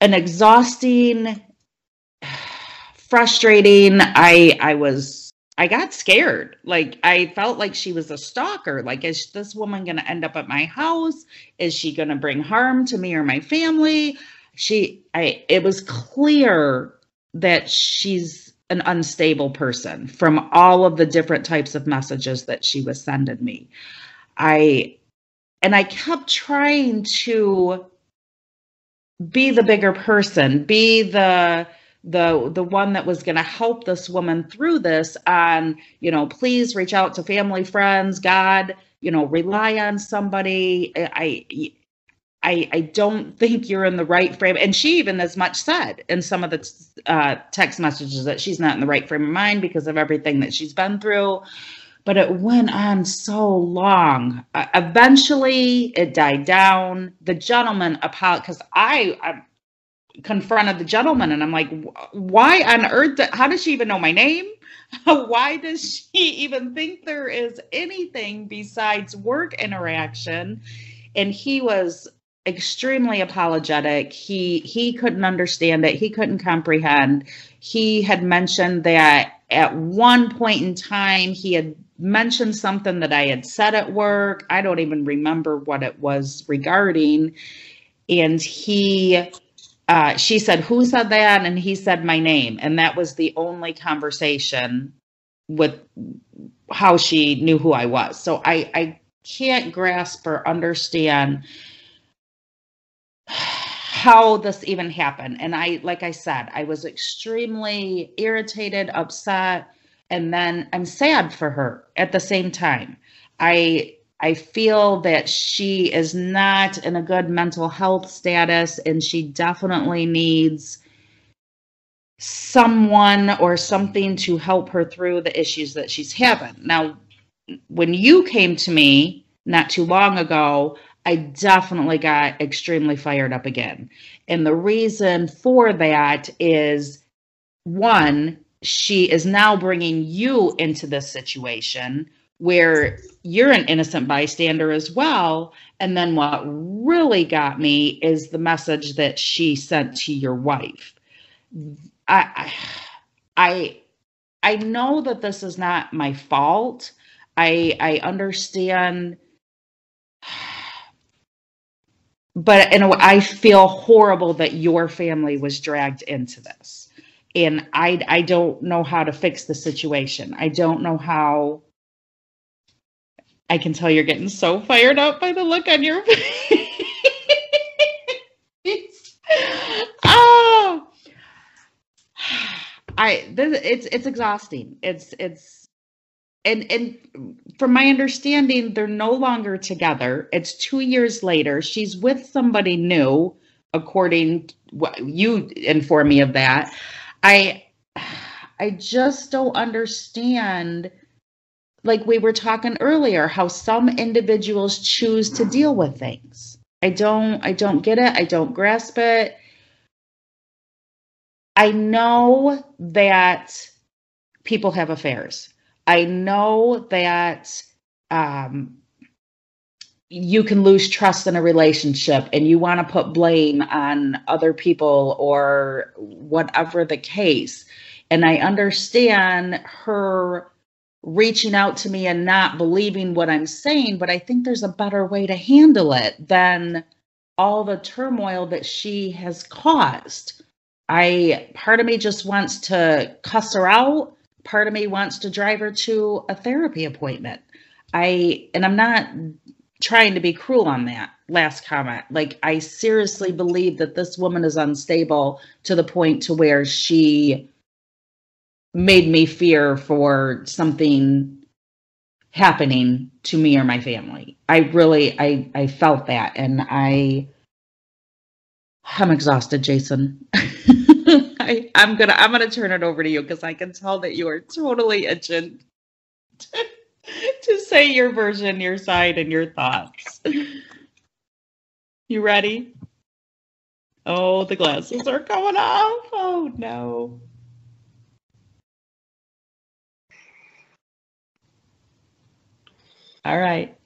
an exhausting, frustrating. I I was I got scared. Like I felt like she was a stalker. Like is this woman going to end up at my house? Is she going to bring harm to me or my family? She I it was clear that she's an unstable person from all of the different types of messages that she was sending me. I and I kept trying to be the bigger person, be the the the one that was going to help this woman through this and you know please reach out to family friends god you know rely on somebody i I, I don't think you're in the right frame. And she even as much said in some of the uh, text messages that she's not in the right frame of mind because of everything that she's been through but it went on so long. Uh, eventually, it died down. The gentleman apologized because I, I, confronted the gentleman and I'm like, why on earth? How does she even know my name? why does she even think there is anything besides work interaction? And he was extremely apologetic. He he couldn't understand it. He couldn't comprehend. He had mentioned that at one point in time he had mentioned something that I had said at work. I don't even remember what it was regarding. And he, uh, she said, Who said that? And he said, My name. And that was the only conversation with how she knew who I was. So I, I can't grasp or understand how this even happened. And I, like I said, I was extremely irritated, upset and then I'm sad for her at the same time. I I feel that she is not in a good mental health status and she definitely needs someone or something to help her through the issues that she's having. Now, when you came to me not too long ago, I definitely got extremely fired up again. And the reason for that is one, she is now bringing you into this situation where you're an innocent bystander as well. And then what really got me is the message that she sent to your wife. I, I, I know that this is not my fault. I, I understand but in a I feel horrible that your family was dragged into this. And I I don't know how to fix the situation. I don't know how I can tell you're getting so fired up by the look on your face. oh, I this, it's it's exhausting. It's it's and and from my understanding, they're no longer together. It's two years later. She's with somebody new, according what you inform me of that. I I just don't understand like we were talking earlier how some individuals choose to deal with things. I don't i don't get it. I don't grasp it. I know that people have affairs. I know that um, you can lose trust in a relationship and you want to put blame on other people or whatever the case and i understand her reaching out to me and not believing what I'm saying, but I think there's a better way to handle it than all the turmoil that she has caused. I part of me just wants to cuss her out. Part of me wants to drive her to a therapy appointment. I and I'm not trying to be cruel on that last comment. Like I seriously believe that this woman is unstable to the point to where she made me fear for something happening to me or my family. I really I I felt that and I I'm exhausted, Jason. I, I'm gonna I'm gonna turn it over to you because I can tell that you are totally itching to say your version, your side, and your thoughts. You ready? Oh, the glasses are coming off. Oh no. All right.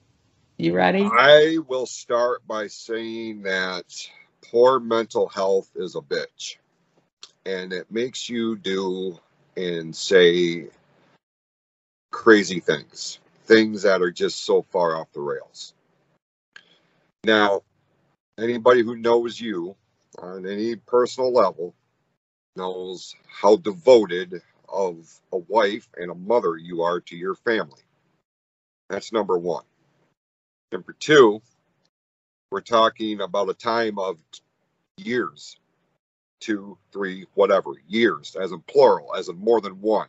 You ready? I will start by saying that poor mental health is a bitch. And it makes you do and say crazy things, things that are just so far off the rails. Now, anybody who knows you on any personal level knows how devoted of a wife and a mother you are to your family. That's number one. Number two, we're talking about a time of years, two, three, whatever, years, as in plural, as in more than one.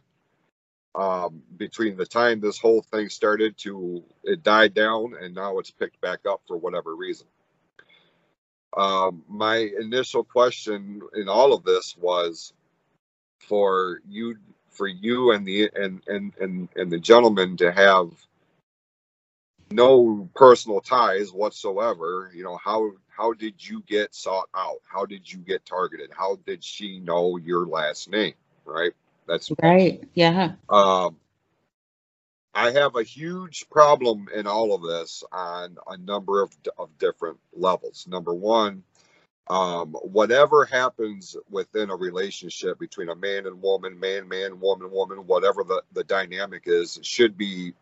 Um, between the time this whole thing started to it died down and now it's picked back up for whatever reason. Um, my initial question in all of this was for you for you and the and and and, and the gentleman to have no personal ties whatsoever you know how how did you get sought out? How did you get targeted? How did she know your last name right that's right yeah um i have a huge problem in all of this on a number of, of different levels number one um, whatever happens within a relationship between a man and woman man man woman woman whatever the, the dynamic is should be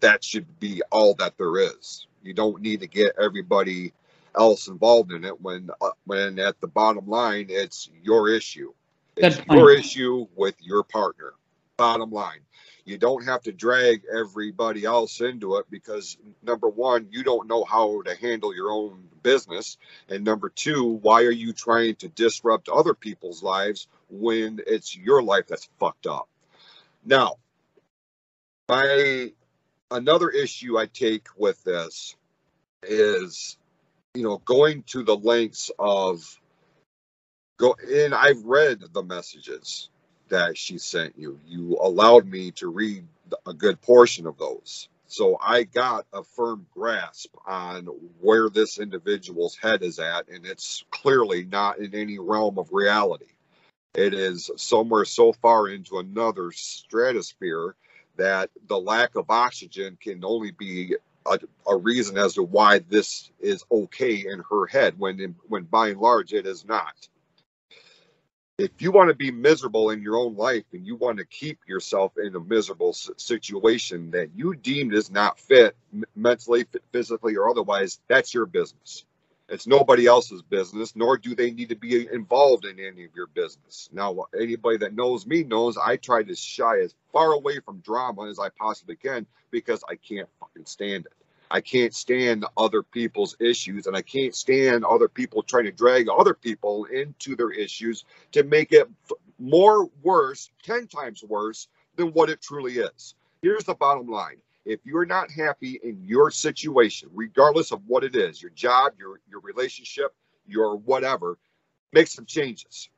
that should be all that there is. You don't need to get everybody else involved in it when uh, when at the bottom line it's your issue. It's your issue with your partner. Bottom line. You don't have to drag everybody else into it because number one, you don't know how to handle your own business. And number two, why are you trying to disrupt other people's lives when it's your life that's fucked up? Now, my another issue I take with this is, you know, going to the lengths of go. And I've read the messages that she sent you. You allowed me to read a good portion of those. So I got a firm grasp on where this individual's head is at, and it's clearly not in any realm of reality. It is somewhere so far into another stratosphere that the lack of oxygen can only be a, a, reason as to why this is okay in her head when when by and large it is not if you want to be miserable in your own life and you want to keep yourself in a miserable situation that you deemed is not fit mentally physically or otherwise that's your business It's nobody else's business, nor do they need to be uh, involved in any of your business. Now, anybody that knows me knows I try to shy as far away from drama as I possibly can because I can't fucking stand it. I can't stand other people's issues and I can't stand other people trying to drag other people into their issues to make it more worse, 10 times worse than what it truly is. Here's the bottom line if you're not happy in your situation, regardless of what it is, your job, your your relationship, your whatever, make some changes.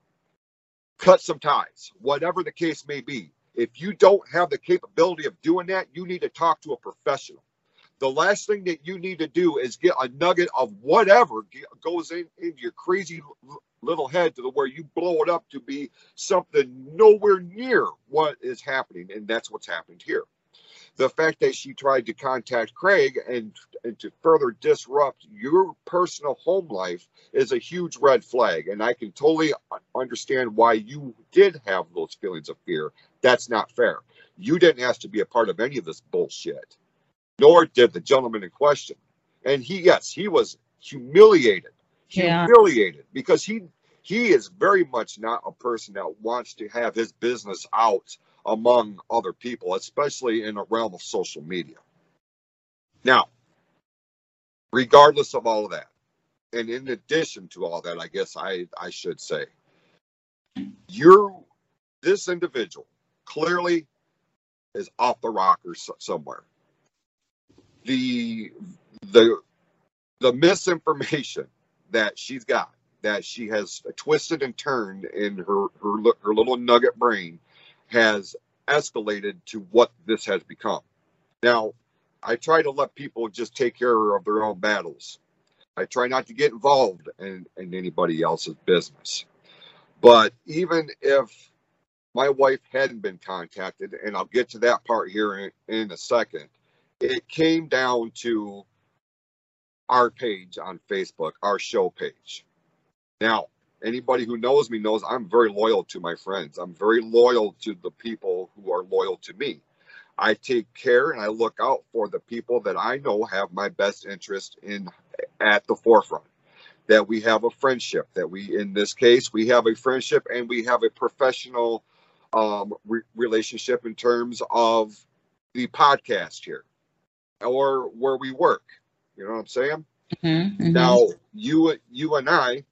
Cut some ties, whatever the case may be. If you don't have the capability of doing that, you need to talk to a professional. The last thing that you need to do is get a nugget of whatever goes in into your crazy little head to the where you blow it up to be something nowhere near what is happening, and that's what's happened here the fact that she tried to contact Craig and, and to further disrupt your personal home life is a huge red flag. And I can totally understand why you did have those feelings of fear. That's not fair. You didn't ask to be a part of any of this bullshit, nor did the gentleman in question. And he, yes, he was humiliated, humiliated yeah. because he he is very much not a person that wants to have his business out among other people, especially in a realm of social media. Now, regardless of all of that, and in addition to all that, I guess I, I should say, you're this individual clearly is off the rockers somewhere. The the the misinformation that she's got that she has twisted and turned in her her, her little nugget brain has escalated to what this has become. Now, I try to let people just take care of their own battles. I try not to get involved in, in anybody else's business. But even if my wife hadn't been contacted, and I'll get to that part here in, in a second, it came down to our page on Facebook, our show page. Now, anybody who knows me knows I'm very loyal to my friends. I'm very loyal to the people who are loyal to me. I take care and I look out for the people that I know have my best interest in at the forefront. That we have a friendship, that we, in this case, we have a friendship and we have a professional um, re- relationship in terms of the podcast here or where we work. You know what I'm saying? Mm-hmm, mm-hmm. Now, you, you and I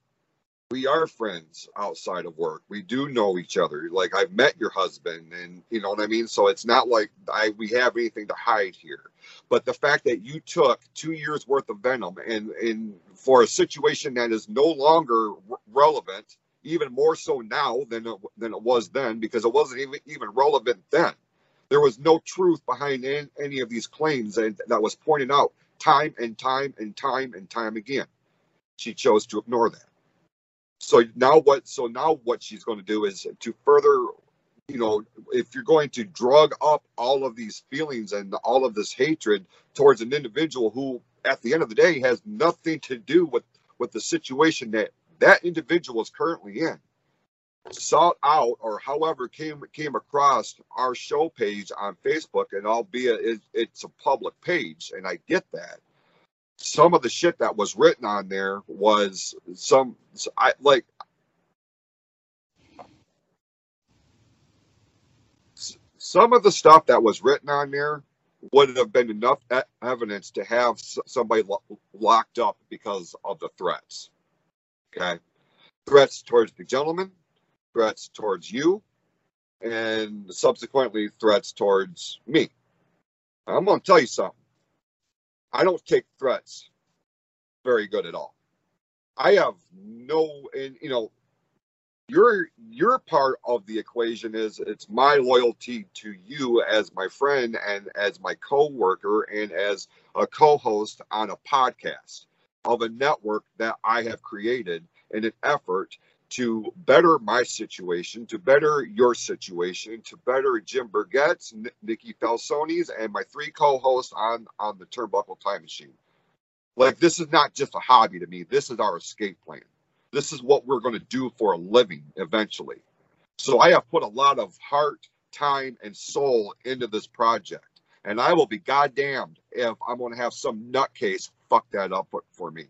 we are friends outside of work. We do know each other. Like I've met your husband and you know what I mean? So it's not like I we have anything to hide here. But the fact that you took 2 years worth of venom and and for a situation that is no longer relevant, even more so now than it, than it was then because it wasn't even even relevant then. There was no truth behind any, of these claims and that was pointed out time and time and time and time again. She chose to ignore that so now what so now what she's going to do is to further you know if you're going to drug up all of these feelings and all of this hatred towards an individual who at the end of the day has nothing to do with with the situation that that individual is currently in sought out or however came came across our show page on facebook and albeit it, it's a public page and i get that some of the shit that was written on there was some I like some of the stuff that was written on there would have been enough evidence to have somebody lo- locked up because of the threats. Okay. Threats towards the gentleman, threats towards you, and subsequently threats towards me. I'm going to tell you something. I don't take threats very good at all. I have no, and you know, your your part of the equation is it's my loyalty to you as my friend and as my co-worker and as a co-host on a podcast of a network that I have created in an effort to better my situation, to better your situation, to better Jim Burgett's, N- Nikki Falsoni's, and my three co-hosts on on the Turnbuckle Time Machine. Like this is not just a hobby to me. This is our escape plan. This is what we're going to do for a living eventually. So I have put a lot of heart, time, and soul into this project. And I will be goddamned if I'm going to have some nutcase fuck that up for me.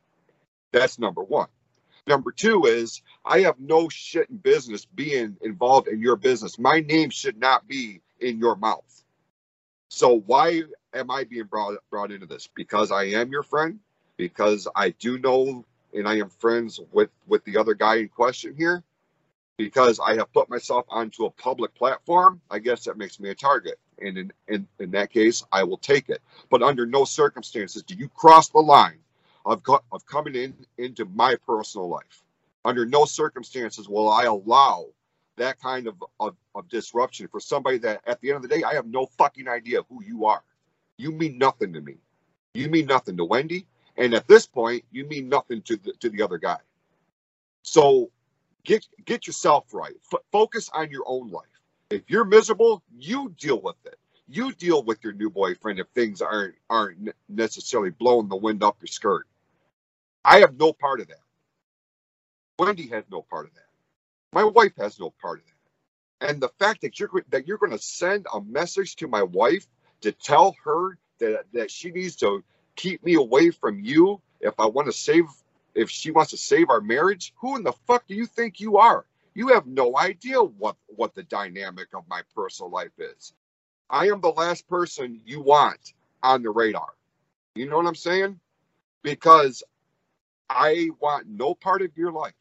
That's number one. Number two is I have no shit in business being involved in your business. My name should not be in your mouth. So why am I being brought brought into this? Because I am your friend, because I do know and I am friends with with the other guy in question here, because I have put myself onto a public platform. I guess that makes me a target, and in in, in that case, I will take it. But under no circumstances do you cross the line of coming in into my personal life. Under no circumstances will I allow that kind of, of, of disruption for somebody that at the end of the day I have no fucking idea who you are. You mean nothing to me. You mean nothing to Wendy, and at this point, you mean nothing to the to the other guy. So get get yourself right. F- focus on your own life. If you're miserable, you deal with it. You deal with your new boyfriend if things aren't aren't necessarily blowing the wind up your skirt. I have no part of that. Wendy has no part of that. My wife has no part of that. And the fact that you're that you're going to send a message to my wife to tell her that that she needs to keep me away from you if I want to save if she wants to save our marriage, who in the fuck do you think you are? You have no idea what what the dynamic of my personal life is. I am the last person you want on the radar. You know what I'm saying? Because I want no part of your life.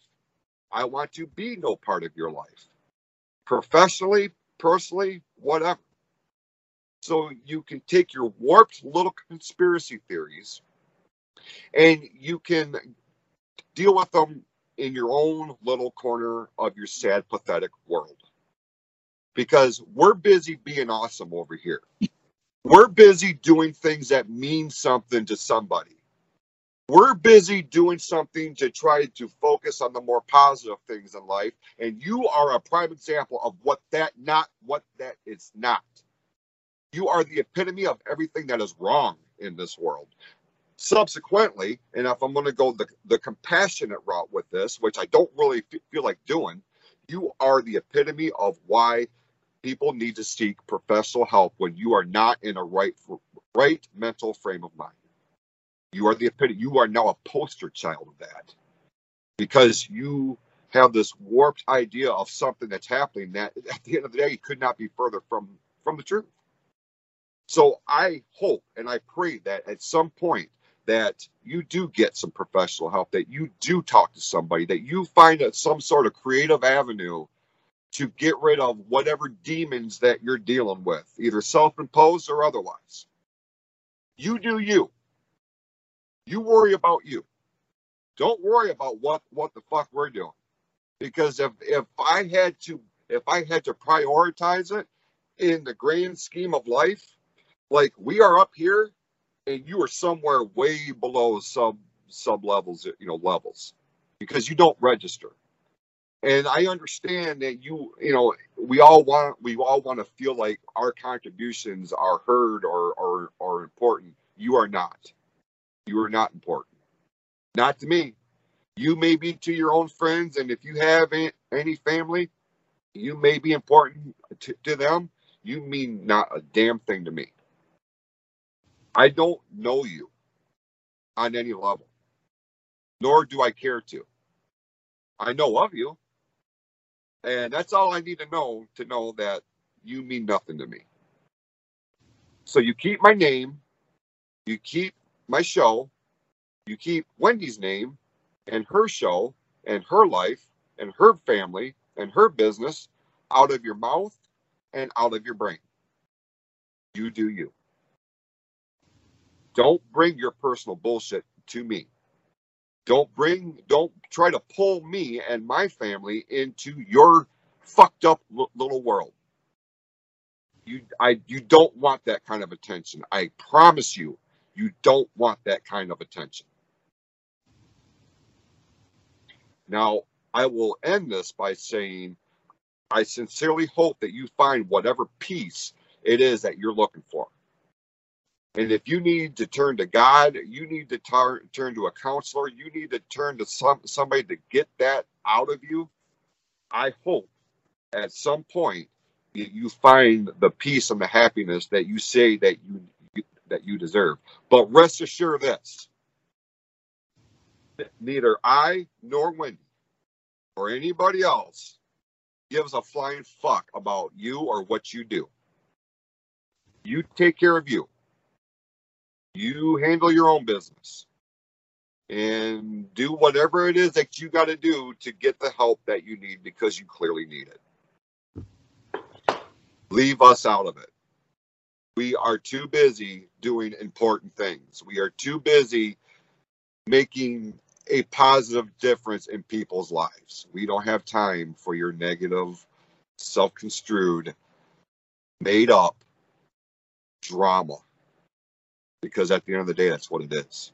I want to be no part of your life. Professionally, personally, whatever. So you can take your warped little conspiracy theories and you can deal with them in your own little corner of your sad, pathetic world. Because we're busy being awesome over here. We're busy doing things that mean something to somebody. We're busy doing something to try to focus on the more positive things in life. And you are a prime example of what that not what that is not. You are the epitome of everything that is wrong in this world. Subsequently, and if I'm going to go the, the compassionate route with this, which I don't really feel like doing, you are the epitome of why people need to seek professional help when you are not in a right right mental frame of mind. You are the epitome. You are now a poster child of that because you have this warped idea of something that's happening that at the end of the day could not be further from from the truth. So I hope and I pray that at some point that you do get some professional help, that you do talk to somebody, that you find a, some sort of creative avenue to get rid of whatever demons that you're dealing with, either self-imposed or otherwise. You do you. You worry about you. Don't worry about what what the fuck we're doing. Because if if I had to if I had to prioritize it in the grand scheme of life, like we are up here and you are somewhere way below sub sub levels, you know, levels because you don't register. And I understand that you, you know, we all want we all want to feel like our contributions are heard or or, or important. You are not. You are not important. Not to me. You may be to your own friends, and if you have any family, you may be important to, to them. You mean not a damn thing to me. I don't know you on any level, nor do I care to. I know of you, and that's all I need to know to know that you mean nothing to me. So you keep my name, you keep my show, you keep Wendy's name and her show and her life and her family and her business out of your mouth and out of your brain. You do you. Don't bring your personal bullshit to me. Don't bring, don't try to pull me and my family into your fucked up little world. You, I, you don't want that kind of attention. I promise you, you don't want that kind of attention. Now, I will end this by saying I sincerely hope that you find whatever peace it is that you're looking for. And if you need to turn to God, you need to tar- turn to a counselor, you need to turn to some somebody to get that out of you. I hope at some point you find the peace and the happiness that you say that you that you deserve. But rest assured this neither I nor Wendy or anybody else gives a flying fuck about you or what you do. You take care of you. You handle your own business and do whatever it is that you got to do to get the help that you need because you clearly need it. Leave us out of it. We are too busy doing important things. We are too busy making a positive difference in people's lives. We don't have time for your negative, self construed, made up drama. Because at the end of the day, that's what it is.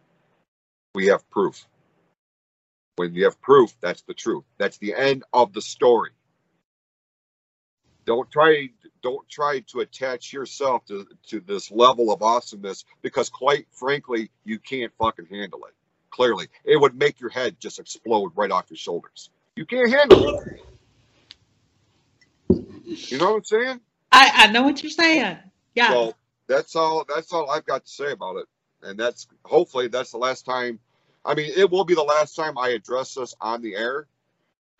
We have proof. When you have proof, that's the truth. That's the end of the story. Don't try don't try to attach yourself to, to this level of awesomeness because quite frankly, you can't fucking handle it clearly. It would make your head just explode right off your shoulders. You can't handle it. You know what I'm saying? I, I know what you're saying. Yeah. So that's all that's all I've got to say about it. And that's hopefully that's the last time I mean it will be the last time I address this on the air.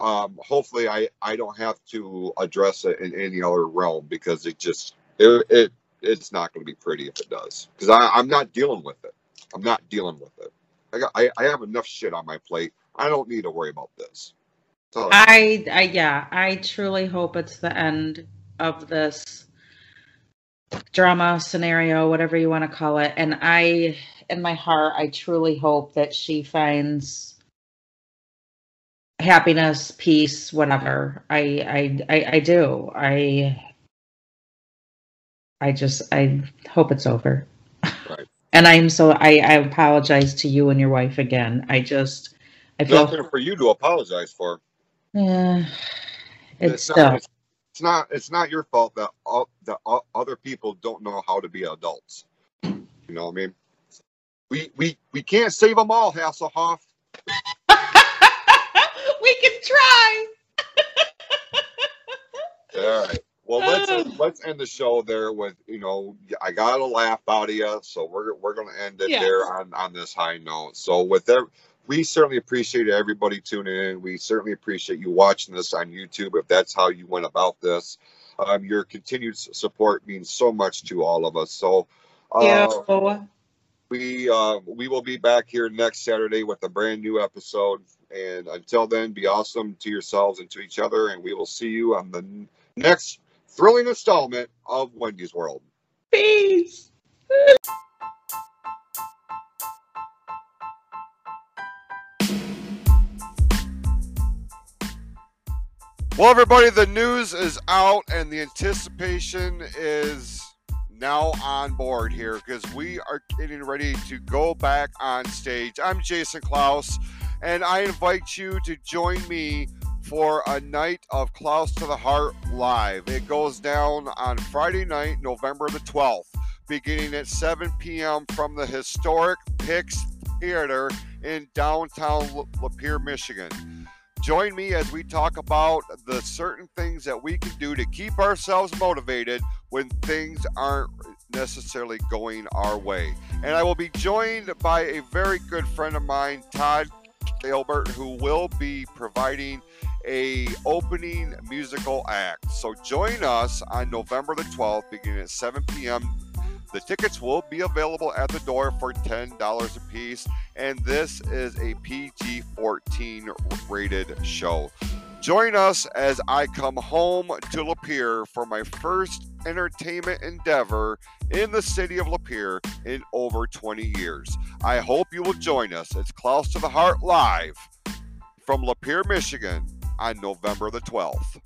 Um, hopefully I, I don't have to address it in any other realm because it just it, it it's not going to be pretty if it does because I I'm not dealing with it. I'm not dealing with it. I got I, I have enough shit on my plate. I don't need to worry about this. So, I, I yeah, I truly hope it's the end of this drama scenario, whatever you want to call it. And I in my heart, I truly hope that she finds happiness, peace, whatever. I I I, I do. I I just I hope it's over. Right. And I'm so I, I apologize to you and your wife again. I just I feel nothing for you to apologize for. Yeah, it's, it's not, it's, it's, not it's not your fault that all, that all, other people don't know how to be adults. You know what I mean? We we we can't save them all, Hasselhoff. try. all right. Well, let's let's end the show there with you know I got a laugh out of you, so we're we're gonna end it yes. there on on this high note. So with that, we certainly appreciate everybody tuning in. We certainly appreciate you watching this on YouTube if that's how you went about this. Um, your continued support means so much to all of us. So uh, yeah. we uh, we will be back here next Saturday with a brand new episode. And until then, be awesome to yourselves and to each other. And we will see you on the next thrilling installment of Wendy's World. Peace. Well, everybody, the news is out and the anticipation is now on board here because we are getting ready to go back on stage. I'm Jason Clouse, and I invite you to join me for a night of Clouse to the Heart live. It goes down on Friday night, November the 12th, beginning at 7 p.m. from the historic Pix Theater in downtown Lapeer, Michigan. Join me as we talk about the certain things that we can do to keep ourselves motivated when things aren't necessarily going our way. And I will be joined by a very good friend of mine, Todd Gilbert, who will be providing a opening musical act. So join us on November the 12th, beginning at 7 p.m. The tickets will be available at the door for $10 a piece, and this is a PG 14 rated show. Join us as I come home to Lapeer for my first entertainment endeavor in the city of Lapeer in over 20 years. I hope you will join us. It's Clouse to the Heart Live from Lapeer, Michigan on November the 12th.